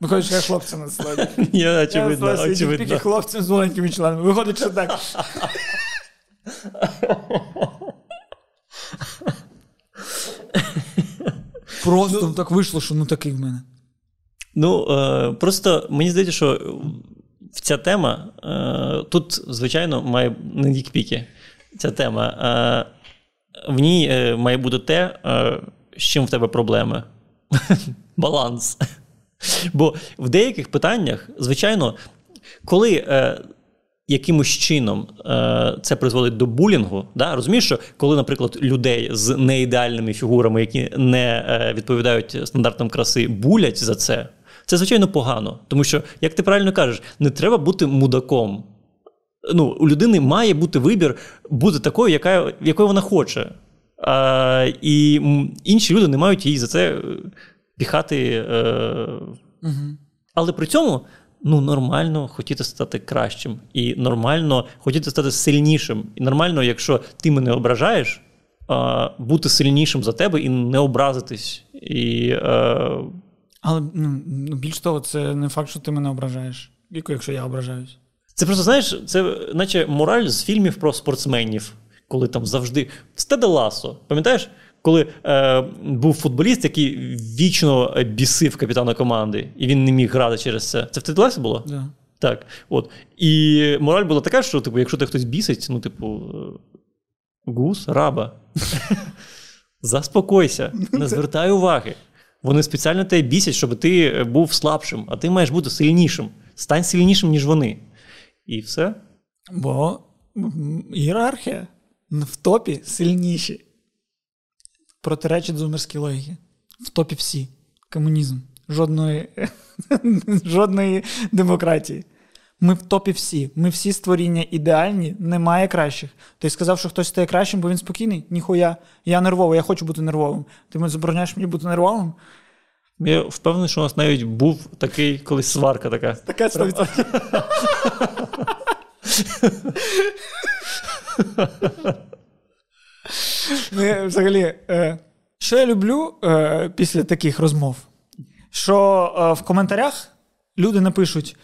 Виходить, що я хлопця надсилаю. Ні, очевидно, я очевидно. Дікпіки хлопцям з маленькими членами. Виходить, що так. Просто ну, так вийшло, що ну такий в мене. Ну, е, просто мені здається, що ця тема е, тут, звичайно, має не дікпіки. Ця тема. Е, в ній е, має бути те, е, з чим в тебе проблеми. Баланс. Бо в деяких питаннях, звичайно, коли е, якимось чином е, це призводить до булінгу, да? розумієш, що коли, наприклад, людей з неідеальними фігурами, які не е, відповідають стандартам краси, булять за це, це звичайно погано. Тому що, як ти правильно кажеш, не треба бути мудаком. Ну, У людини має бути вибір бути такою, яка, якою вона хоче. А, І інші люди не мають її за це піхати. Е, угу. Але при цьому ну, нормально хотіти стати кращим, і нормально хотіти стати сильнішим. І нормально, якщо ти мене ображаєш, бути сильнішим за тебе і не образитись. І, а... Але ну, більш того, це не факт, що ти мене ображаєш, якщо я ображаюсь. Це просто знаєш, це наче мораль з фільмів про спортсменів, коли там завжди Стеде Ласо, пам'ятаєш? Коли е, був футболіст, який вічно бісив капітана команди, і він не міг грати через це. Це в Тед було? Да. Так. От. І мораль була така, що, типу, якщо ти хтось бісить, ну, типу, гус, раба. Заспокойся, не звертай уваги. Вони спеціально тебе бісять, щоб ти був слабшим, а ти маєш бути сильнішим. Стань сильнішим, ніж вони. І все. Бо ієрархія в топі сильніші. Протиречить зумерській логіки. В топі всі. Комунізм. Жодної жодної демократії. Ми в топі всі. Ми всі створіння ідеальні, немає кращих. Ти сказав, що хтось стає кращим, бо він спокійний? Ніхуя. Я нервовий, я хочу бути нервовим. Ти мене забороняєш мені бути нервовим? Я впевнений, що у нас навіть був такий колись сварка така. Така 100%. Ну, Взагалі, е, що я люблю е, після таких розмов? Що е, в коментарях люди напишуть.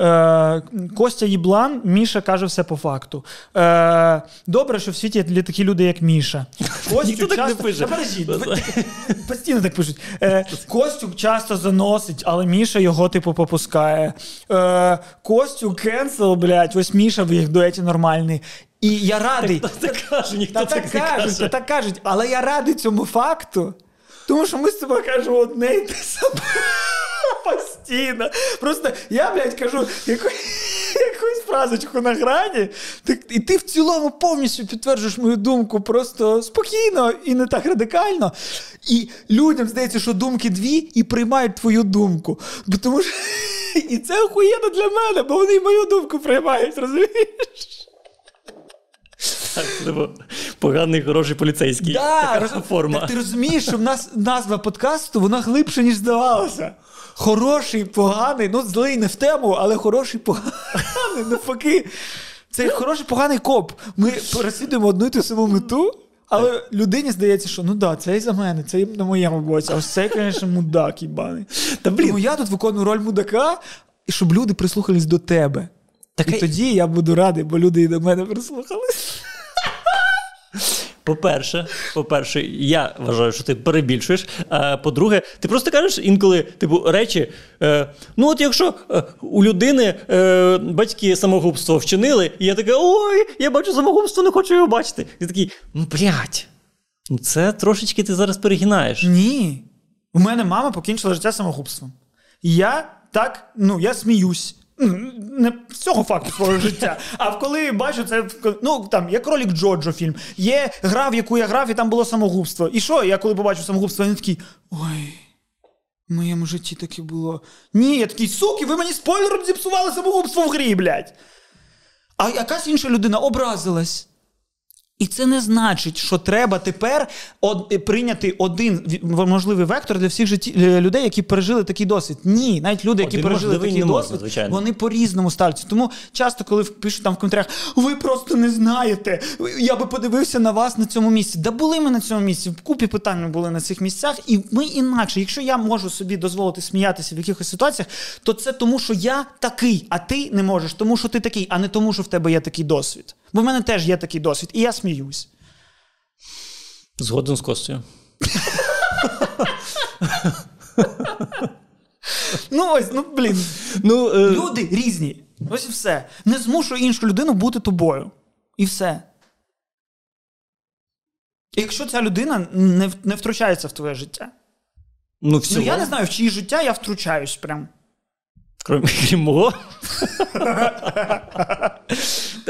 Е, Костя Єблан, Міша каже все по факту. Е, Добре, що в світі є такі люди, як Міша. Костю так часто... не пише. Постійно так пишуть. Е, Костю часто заносить, але Міша його типу попускає. Е, Костю кенсел, блядь, ось Міша в їх дуеті нормальний. І я радий. Так, так каже, ніхто та, так, так не кажуть, каже. так кажуть, але я радий цьому факту, тому що ми з тобою кажемо одне і те саме. Постійно. Просто я, блядь, кажу яку, якусь фразочку на грані, так, і ти в цілому повністю підтверджуєш мою думку просто спокійно і не так радикально. І людям здається, що думки дві і приймають твою думку. Бо тому що І це охуєнно для мене, бо вони мою думку приймають, розумієш? Так, Поганий, хороший поліцейський. Да, така роз... форма. Так ти розумієш, що в нас назва подкасту вона глибше, ніж здавалося. Хороший, поганий, ну злий не в тему, але хороший, поганий, навпаки. Це хороший, поганий коп. Ми переслідуємо одну і ту саму мету, але людині здається, що ну да, це і за мене, це і на моєму боці. А ось це, звісно, мудак їбаний. Та блін, Тому я тут виконую роль мудака, і щоб люди прислухались до тебе. Так і, і тоді я буду радий, бо люди і до мене прислухались. По-перше, по-перше, я вважаю, що ти перебільшуєш. А по-друге, ти просто кажеш інколи, типу, речі. Е, ну, от якщо е, у людини е, батьки самогубство вчинили, і я така, ой, я бачу самогубство, не хочу його бачити. І такий, ну блядь, ну це трошечки ти зараз перегинаєш. Ні. У мене мама покінчила життя самогубством. Я так, ну, я сміюсь. Не з цього факту свого життя. А коли бачу це, ну там є кролік Джоджо фільм, є гра, в яку я грав, і там було самогубство. І що? Я коли побачу самогубство, він такий. Ой, в моєму житті таке було. Ні, я такий, суки, ви мені спойлером зіпсували самогубство в грі, блядь. А якась інша людина образилась. І це не значить, що треба тепер од, прийняти один можливий вектор для всіх житті, е, людей, які пережили такий досвід. Ні, навіть люди, які один пережили такий досвід, можна, вони по-різному ставляться. Тому часто, коли пишуть там в коментарях, ви просто не знаєте. Я би подивився на вас на цьому місці. Да були ми на цьому місці. В купі питань ми були на цих місцях, і ми інакше. Якщо я можу собі дозволити сміятися в якихось ситуаціях, то це тому, що я такий, а ти не можеш, тому що ти такий, а не тому, що в тебе є такий досвід. Бо в мене теж є такий досвід, і я сміюсь. Згоден з Костю. Ну, ось, ну, блін. Ну, е... Люди різні. Ось і все. Не змушуй іншу людину бути тобою. І все. І якщо ця людина не не втручається в твоє життя. Ну, ну я не знаю, в чиє життя я втручаюсь прям. Крім мого.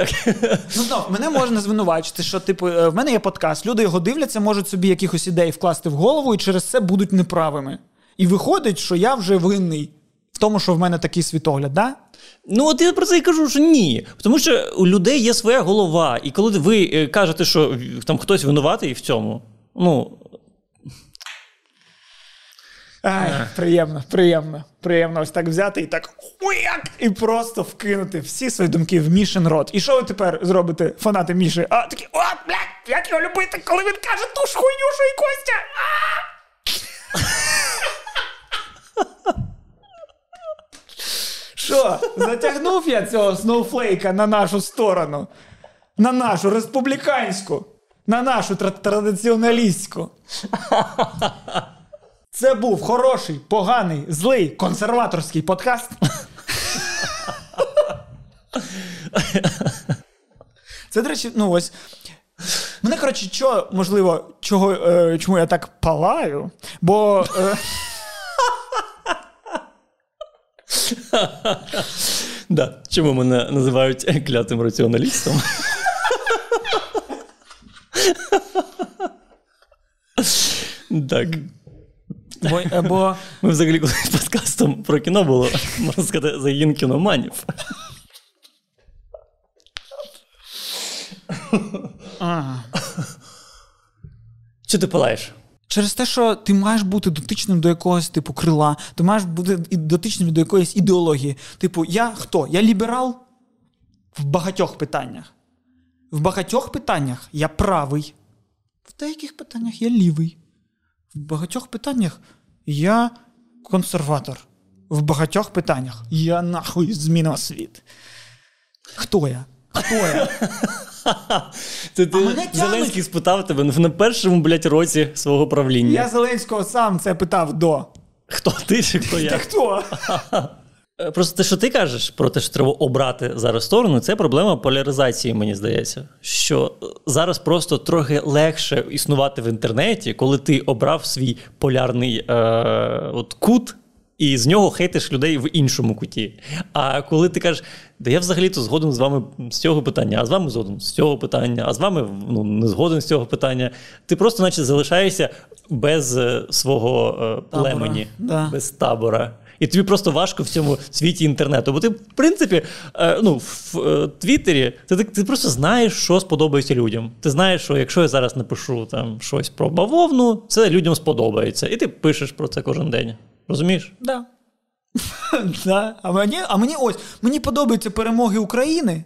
так. Ну, знов, мене можна звинувачити, що типу, е, в мене є подкаст, люди його дивляться, можуть собі якихось ідей вкласти в голову і через це будуть неправими. І виходить, що я вже винний в тому, що в мене такий світогляд, да? Ну, от я про це і кажу, що ні. Тому що у людей є своя голова, і коли ви е, кажете, що там хтось винуватий в цьому, ну Ай, Приємно, приємно, приємно ось так взяти і так уяк, і просто вкинути всі свої думки в Мішин рот. І що ви тепер зробите, фанати Міші? А такі, о, блядь, як його любити, коли він каже ту ж хуйню, що і Костя. Що, затягнув я цього сноуфлейка на нашу сторону, на нашу республіканську, на нашу традиціоналістську. Це був хороший, поганий, злий консерваторський подкаст. Це, до речі, ну ось. Мене, коротше, що, можливо, чого, е, чому я так палаю, бо. Е... Да. Чому мене називають клятим раціоналістом? Так. Бо, е, бо... Ми взагалі колись подкастом про кіно було, можна сказати, загін кіноманів. Ага. Чи ти палаєш? Через те, що ти маєш бути дотичним до якогось типу крила, ти маєш бути дотичним до якоїсь ідеології. Типу, я хто? Я ліберал в багатьох питаннях. В багатьох питаннях я правий, в деяких питаннях я лівий. В багатьох питаннях я консерватор. В багатьох питаннях я нахуй змінив світ. Хто я? Хто я? Це ти Зеленський спитав тебе на першому, блядь, році свого правління. Я Зеленського сам це питав до. Хто ти чи хто я? Хто? Е, просто те, що ти кажеш про те, що треба обрати зараз сторону, це проблема поляризації, мені здається. Що зараз просто трохи легше існувати в інтернеті, коли ти обрав свій полярний е, от кут. І з нього хейтиш людей в іншому куті. А коли ти кажеш, да я взагалі-то згоден з вами з цього питання, а з вами згоден з цього питання, а з вами ну, не згоден з цього питання, ти просто, наче, залишаєшся без е, свого е, племені, да. без табора. І тобі просто важко в цьому світі інтернету. Бо ти, в принципі, е, ну, в е, Твіттері ти, ти просто знаєш, що сподобається людям. Ти знаєш, що якщо я зараз напишу там щось про бавовну, це людям сподобається. І ти пишеш про це кожен день. Розумієш? Да. да. А мені а мені ось мені подобаються перемоги України.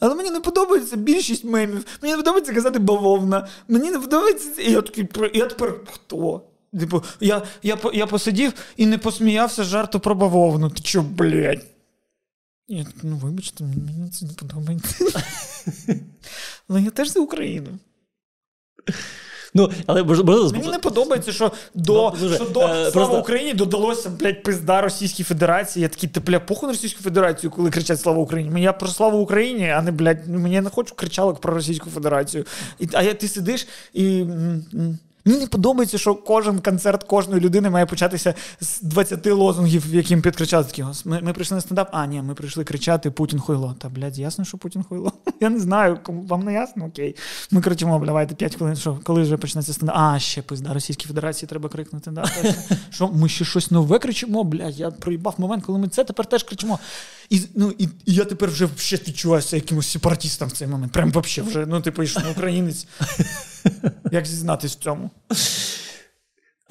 Але мені не подобається більшість мемів. Мені не подобається казати бавовна. Мені не подобається. І я такий, я тепер хто? Типу, я я, я посидів і не посміявся жарту про бавовну. Ти чо, блядь? Я ну вибачте, мені це не подобається. Але я теж за Україну. Ну, але можливо... Мені не подобається, що до ну, що до е, слава просто... Україні додалося блядь, пизда Російській Федерації. Я такий, ти бля, похуй на Російську Федерацію, коли кричать Слава Україні. Я про славу Україні, а не блядь, мені не хочу кричалок про Російську Федерацію. І, А я ти сидиш і. Мені не подобається, що кожен концерт кожної людини має початися з 20 лозунгів, яким підкричали такі. Ми, ми прийшли на стендап. А, ні, ми прийшли кричати Путін хуйло. Та блядь, ясно, що Путін хуйло. Я не знаю, вам не ясно? Окей. Ми кричимо, давайте 5 хвилин. Що коли вже почнеться стендап? А, ще пизда, Російській Федерації треба крикнути. Да, Що ми ще щось нове кричимо? Блядь, я проїбав момент, коли ми це тепер теж кричимо. І ну, і, і я тепер вже ще відчуваюся якимось сепаратістом в цей момент. Прям взагалі вже. Ну, типу, що українець. Як зізнатись в цьому?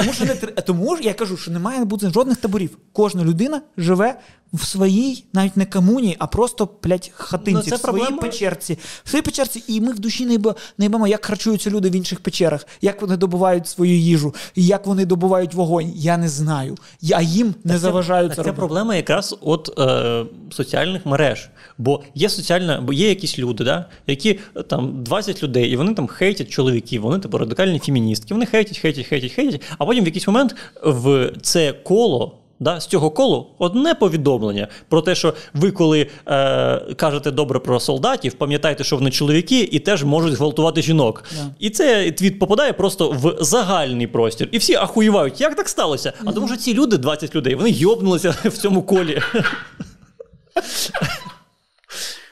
Тому що не тому я кажу, що не має бути жодних таборів. Кожна людина живе в своїй, навіть не комуні, а просто блядь, хатинці, ну, в своїй проблема. печерці. В своїй печерці, і ми в душі не йбемо, як харчуються люди в інших печерах, як вони добувають свою їжу, як вони добувають вогонь. Я не знаю. А їм не так заважають. Це, це проблема якраз от е, соціальних мереж. Бо є соціальна, бо є якісь люди, да, які там 20 людей, і вони там хейтять чоловіків, вони типу радикальні феміністки. Вони хейтять, хейтять, хейтять, хейтять, а потім в якийсь момент в це коло. Да, З цього колу одне повідомлення про те, що ви, коли е, кажете добре про солдатів, пам'ятайте, що вони чоловіки і теж можуть гвалтувати жінок. Yeah. І цей твіт попадає просто в загальний простір. І всі ахуєвають, як так сталося? Mm-hmm. А тому що ці люди, 20 людей, вони йобнулися в цьому колі.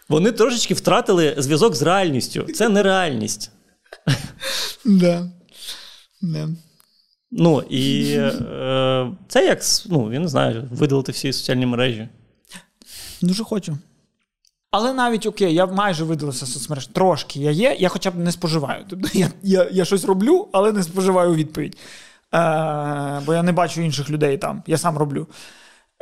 Вони трошечки втратили зв'язок з реальністю. Це нереальність. Да. Ну і е, це як ну, я не знаю, видалити всі соціальні мережі. Дуже хочу. Але навіть окей, я майже видалився з соцмереж. Трошки я є, я хоча б не споживаю. Тобто я я, я щось роблю, але не споживаю відповідь. Е, Бо я не бачу інших людей там. Я сам роблю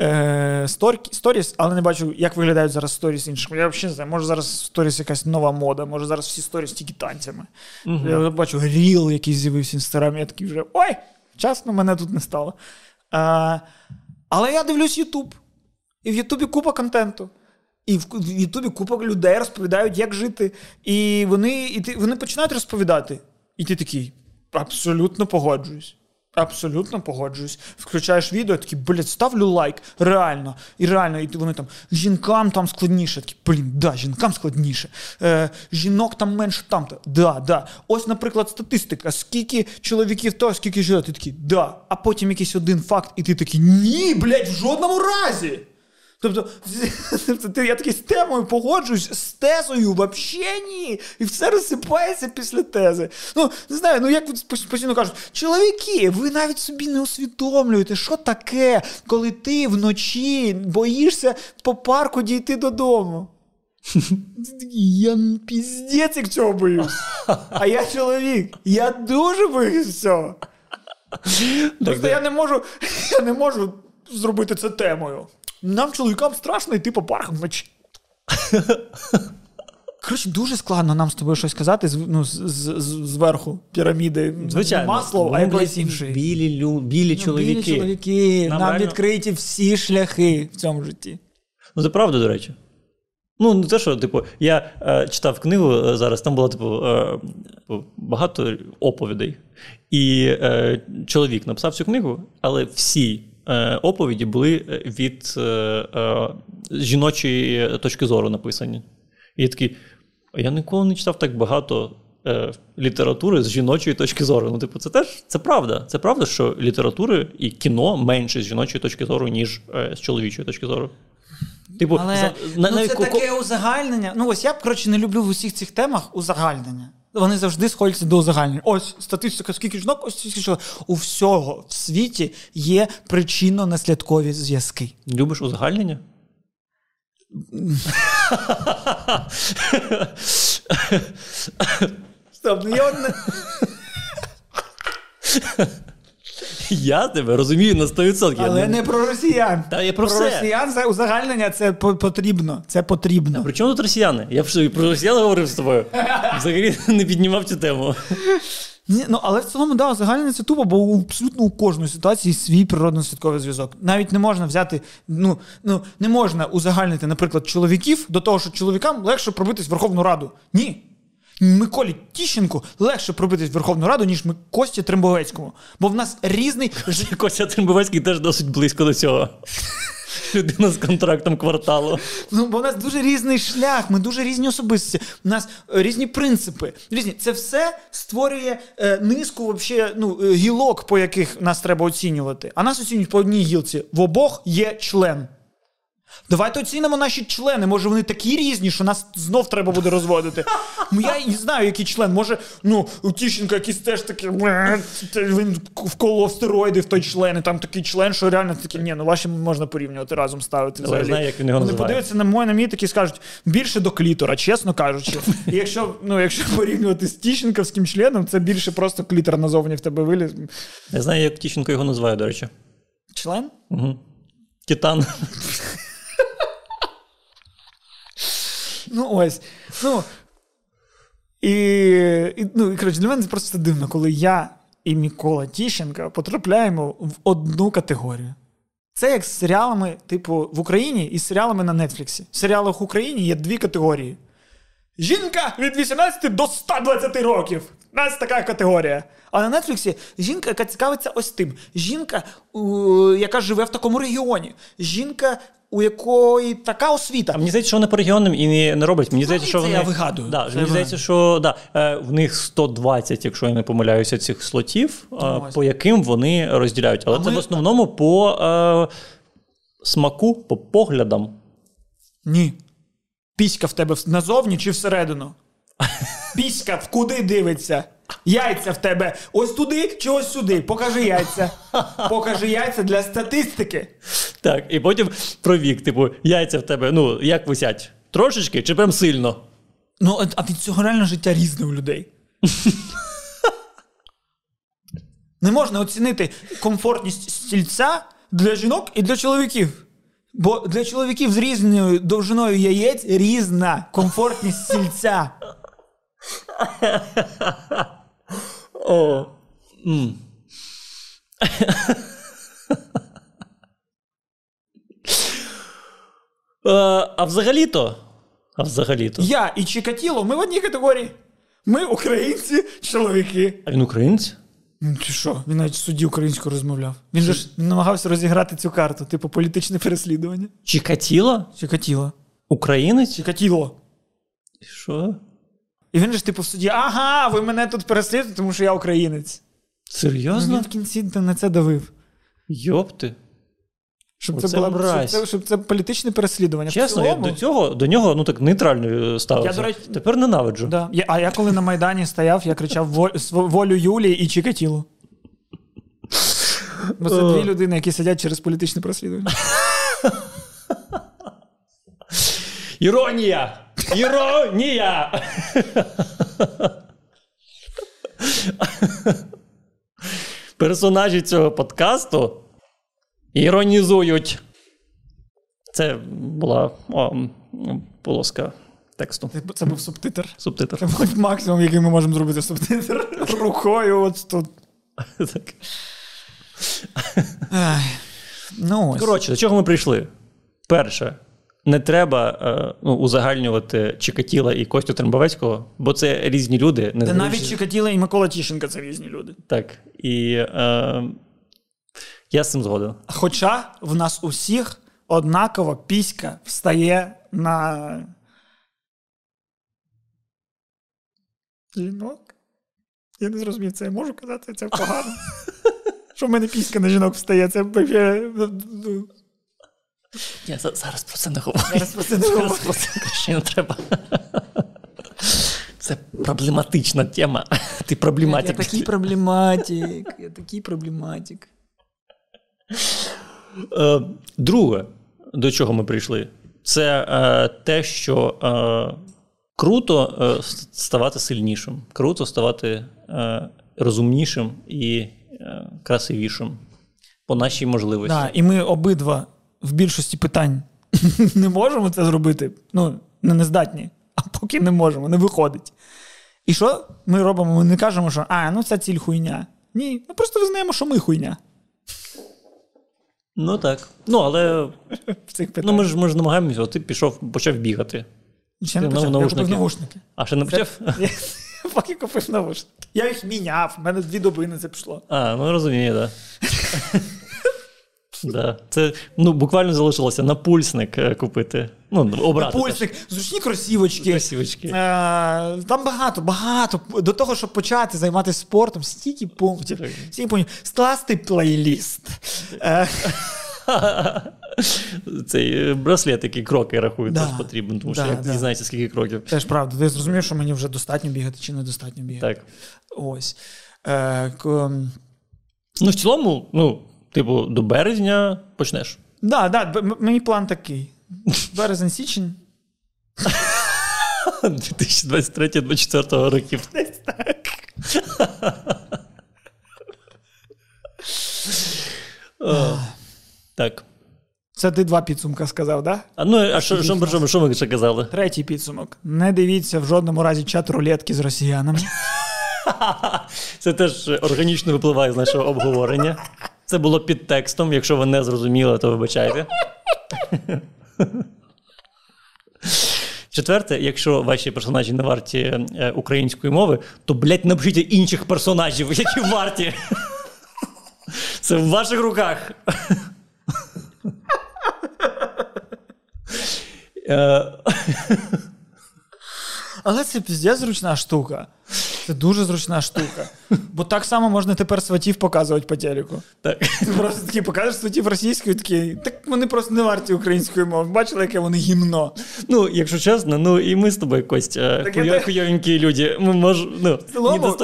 е, сторіс, але не бачу, як виглядають зараз сторіс інших. Я взагалі не знаю, може зараз сторіс якась нова мода, може зараз всі сторіс тільки танцями. uh Я бачу ріл, який з'явився в інстаграмі, я такий вже ой! Чесно, мене тут не стало. А, Але я дивлюсь Ютуб. І в Ютубі купа контенту. І в Ютубі купа людей розповідають, як жити. І вони і ти, вони починають розповідати. І ти такий абсолютно погоджуюсь. Абсолютно погоджуюсь. Включаєш відео, такі, блядь, ставлю лайк. Реально. І реально, і вони там жінкам там складніше. Такі, блін, да, жінкам складніше. Е, Жінок там менше там-то. Да, да. Ось, наприклад, статистика. Скільки чоловіків то, скільки жінок. Ти такий, да. А потім якийсь один факт, і ти такий, ні, блядь, в жодному разі. Тобто, тобто я такий з темою погоджуюсь, з тезою взагалі ні. І все розсипається після тези. Ну, не знаю, ну як постійно кажуть, чоловіки, ви навіть собі не усвідомлюєте, що таке, коли ти вночі боїшся по парку дійти додому. Я піздець як цього боюсь. А я чоловік. Я дуже боюсь цього. Просто я не можу, я не можу зробити це темою. Нам, чоловікам, страшно йти по паркам вночі. Коротше, дуже складно нам з тобою щось казати ну, з, з, з, зверху піраміди Звичайно. масло, а якоїсь іншої. Білі лю, білі ну, чоловіки. Білі чоловіки. Нам, нам реально... відкриті всі шляхи в цьому житті. Ну, це правда, до речі. Ну, не те, що, типу, я е, читав книгу е, зараз, там було, типу, е, типу, багато оповідей. І е, чоловік написав цю книгу, але всі оповіді були е, від е, жіночої точки зору написані. І я такий, я ніколи не читав так багато літератури з жіночої точки зору. Ну, типу, це теж це правда. Це правда, що літератури і кіно менше з жіночої точки зору, ніж з чоловічої точки зору. Типу, Але за, ну, на, це таке узагальнення. Ну, ось я коротше, не люблю в усіх цих темах узагальнення. Вони завжди сходяться до узагальнення. Ось статистика, скільки жінок, ось скільки жінок. У всього в світі є причинно-наслідкові зв'язки. Любиш узагальнення? Стоп, ну я одне. Я тебе розумію на 100%. Але не... не про росіян. Та я про, про все. росіян це узагальнення це потрібно. Це потрібно. А при чому тут росіяни? Я б про росіян говорив з тобою. Взагалі не піднімав цю тему. Ні, ну але в цілому, да, узагальнення це тупо, бо абсолютно у кожної ситуації свій природно-святковий зв'язок. Навіть не можна взяти, ну ну не можна узагальнити, наприклад, чоловіків до того, що чоловікам легше пробитись в Верховну Раду. Ні. Миколі Тіщенку легше пробитись в Верховну Раду, ніж ми Кості Трембовецькому. Бо в нас різний Костя Трембовецький теж досить близько до цього. Людина з контрактом кварталу. Ну, бо в нас дуже різний шлях, ми дуже різні особистості, у нас е, різні принципи. Різні. Це все створює е, низку вообще, ну, е, гілок, по яких нас треба оцінювати. А нас оцінюють по одній гілці. В обох є член. Давайте оцінимо наші члени. Може, вони такі різні, що нас знов треба буде розводити. Ну, Я не знаю, який член. Може, ну, у Тіщенка якийсь теж такий. Він вколов стероїди в той член, і там такий член, що реально такий, ні, ну ваші можна порівнювати разом ставити. Але я знаю, як він його Вони подивляться на мой на мій такі скажуть більше до клітора, чесно кажучи. І якщо, ну, якщо порівнювати з Тіщенковським членом, це більше просто клітор назовні в тебе виліз. Я знаю, як Тіщенко його називає, до речі. Член? Угу. Титан. Ну, ось. Ну, і, і, ну, і коротше, для мене це просто дивно, коли я і Микола Тіщенко потрапляємо в одну категорію. Це як з серіалами, типу, в Україні і з серіалами на Нетфліксі. В серіалах в Україні є дві категорії. Жінка від 18 до 120 років. У нас така категорія. А на Нетфліксі жінка, яка цікавиться ось тим. Жінка, яка живе в такому регіоні. Жінка, у якої така освіта. А мені здається, що вони по регіонам і не, не роблять. Мені здається, що вони. я вигадую. Да, мені здається, що да, е, в них 120, якщо я не помиляюся, цих слотів, е, ось. по яким вони розділяють. Але А це ми- в основному по е, смаку, по поглядам. Ні. Піська в тебе назовні чи всередину? Піська в куди дивиться? Яйця в тебе ось туди чи ось сюди? Покажи яйця. Покажи яйця для статистики. Так, і потім про вік, типу, яйця в тебе, ну, як висять? Трошечки чи прям сильно? Ну, а- а від цього реально життя різне у людей. Не можна оцінити комфортність стільця для жінок і для чоловіків. Бо для чоловіків з різною довжиною яєць різна комфортність стільця. Е, А взагалі-то. А взагалі-то. Я і Чикатіло, ми в одній категорії. Ми українці, чоловіки. А він українець? Ну, Ти що? Він навіть в суді українською розмовляв. Він же ж намагався розіграти цю карту, типу політичне переслідування. Чикатіло? Чикатіло. Українець? Чикатіло. Що? І він же ж типу в суді: ага, ви мене тут переслідуєте, тому що я українець. Ну, Серйозно? він в кінці на це давив. Йопти. Щоб Оце це, було, щоб, це, щоб це політичне переслідування. Чесно, я до цього до нього ну так нейтрально ставився. Я, до речі- Тепер ненавиджу. Да. Я, а я коли на Майдані стояв, я кричав волю Юлії і Чикатіло. Бо це дві людини, які сидять через політичне переслідування. Іронія! Іронія! Персонажі цього подкасту іронізують. Це була о, полоска тексту. Це- Це був субтитр. Субтитр. Це хоч максимум, який ми можемо зробити субтитр. Рукою от тут. Так. Ну ось. Коротше, до чого ми прийшли? Перше, не треба е, ну, узагальнювати Чикатіла і Костю Трембовецького, бо це різні люди. Не Та навіть. Чикатіло і Микола Тіщенка це різні люди. Так. І е, я з цим згоден. Хоча в нас усіх однаково піська встає на жінок. Я не зрозумів, це я можу казати, це погано. Що в мене піська на жінок встає, це вообще, ну, Я зараз про це не говорю. Зараз про це не Зараз про це краще не треба. Це проблематична тема. Ти Я проблематик. такий проблематик, я такий проблематик. Е, Друге, до чого ми прийшли, це е, те, що е, круто е, ставати сильнішим, круто ставати розумнішим і красивішим по нашій можливості. Да, і ми обидва в більшості питань не можемо це зробити. Ну, не, здатні, а поки не можемо, не виходить. І що ми робимо? Ми не кажемо, що а, ну ця ціль хуйня. Ні, ми просто визнаємо, що ми хуйня Ну так. Ну, але в цих ну, ми ж ми ж намагаємося, ти пішов, почав бігати. Ще не Ти почав. Я купив навушники. А ще не почав? Я поки купив навушники. Я їх міняв, в мене дві доби на це пішло. А, ну розумію, так. Да. Це ну, буквально залишилося на пульсник е, купити. Ну, обрати. Пульсник, зручні кросівочки. Кросівочки. Е, Там багато, багато. До того, щоб почати займатися спортом, стільки пунктів. Стільки пунктів. Скласти плейліст. Е, Цей е, браслет, який кроки рахує, Да. теж потрібен, тому Да, що як да. дізнається, скільки кроків. Теж правда. Ти зрозумів, що мені вже достатньо бігати чи недостатньо бігати. Так. Ось. Е, к- Ну, в цілому, ну, типу, до березня почнеш. Да, да, м- мій план такий. Березень, січень. 2023-2024 років. Десь так. Так. Це ти два підсумка сказав, да? А ну, а що, що, що, що ми ще казали? Третій підсумок. Не дивіться в жодному разі чат рулетки з росіянами. Це теж органічно випливає з нашого обговорення. Це було під текстом. Якщо ви не зрозуміли, то вибачайте. Четверте, якщо ваші персонажі не варті е, української мови, то, блядь, напишіть інших персонажів, які варті. Це в ваших руках. Е, Але це піздець зручна штука. Це дуже зручна штука. Бо так само можна тепер сватів показувати по телеку. Так. Ти просто такий покажеш сватів російською, такий, так вони просто не варті української мови. Бачили, яке вони гімно. Ну, якщо чесно, ну і ми з тобою, Костя, Так хуйо- те- хуйовенькі люди. Ми мож, ну, цілому,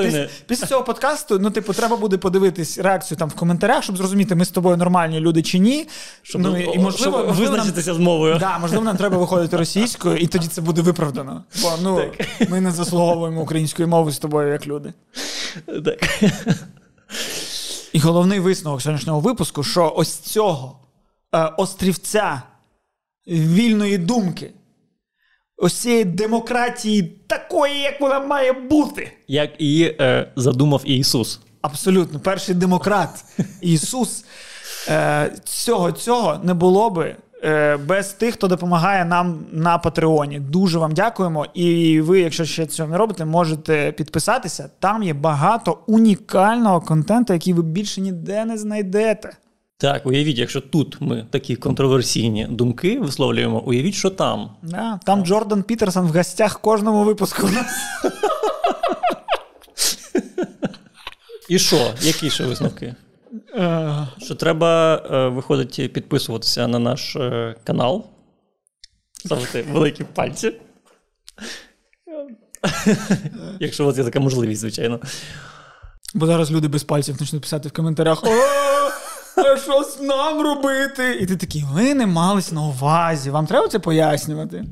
після, цього подкасту, ну, типу, треба буде подивитись реакцію там в коментарях, щоб зрозуміти, ми з тобою нормальні люди чи ні. Щоб, ну, і, можливо, щоб можливо, нам, з мовою. да, можливо, нам треба виходити російською, і тоді це буде виправдано. Бо ну, ми не заслуговуємо української мови з тобою як люди. Так. І головний висновок сьогоднішнього випуску, що ось цього е, острівця вільної думки, ось цієї демократії такої, як вона має бути. Як її е, задумав Ісус. Абсолютно, перший демократ Ісус. Е, цього цього не було би без тих, хто допомагає нам на Патреоні. Дуже вам дякуємо. І ви, якщо ще цього не робите, можете підписатися. Там є багато унікального контенту, який ви більше ніде не знайдете. Так, уявіть, якщо тут ми такі контроверсійні думки висловлюємо, уявіть, що там. Да, там Джордан Пітерсон в гостях кожному випуску. І що? Які ще висновки? Е, Що треба е, виходить підписуватися на наш е, канал. Ставити великі пальці. Якщо у вас є така можливість, звичайно. Бо зараз люди без пальців почнуть писати в коментарях: а що з нам робити? І ти такий, ви не мались на увазі, вам треба це пояснювати.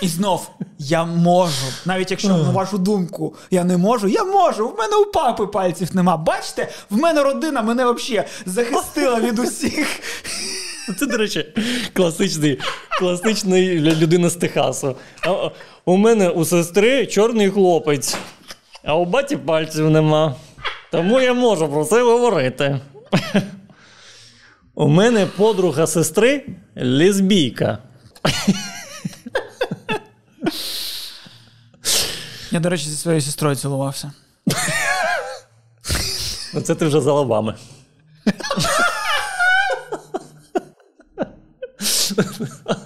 І знов я можу, навіть якщо на вашу думку я не можу, я можу. В мене у папи пальців нема. Бачите, в мене родина мене взагалі захистила від усіх. Це, до речі, класичний, класичний людина з Техасу. А, у мене у сестри чорний хлопець, а у баті пальців нема. Тому я можу про це говорити. У мене подруга сестри лесбійка. Я, до речі, зі своєю сестрою цілувався. Ну, це ти вже за лобами.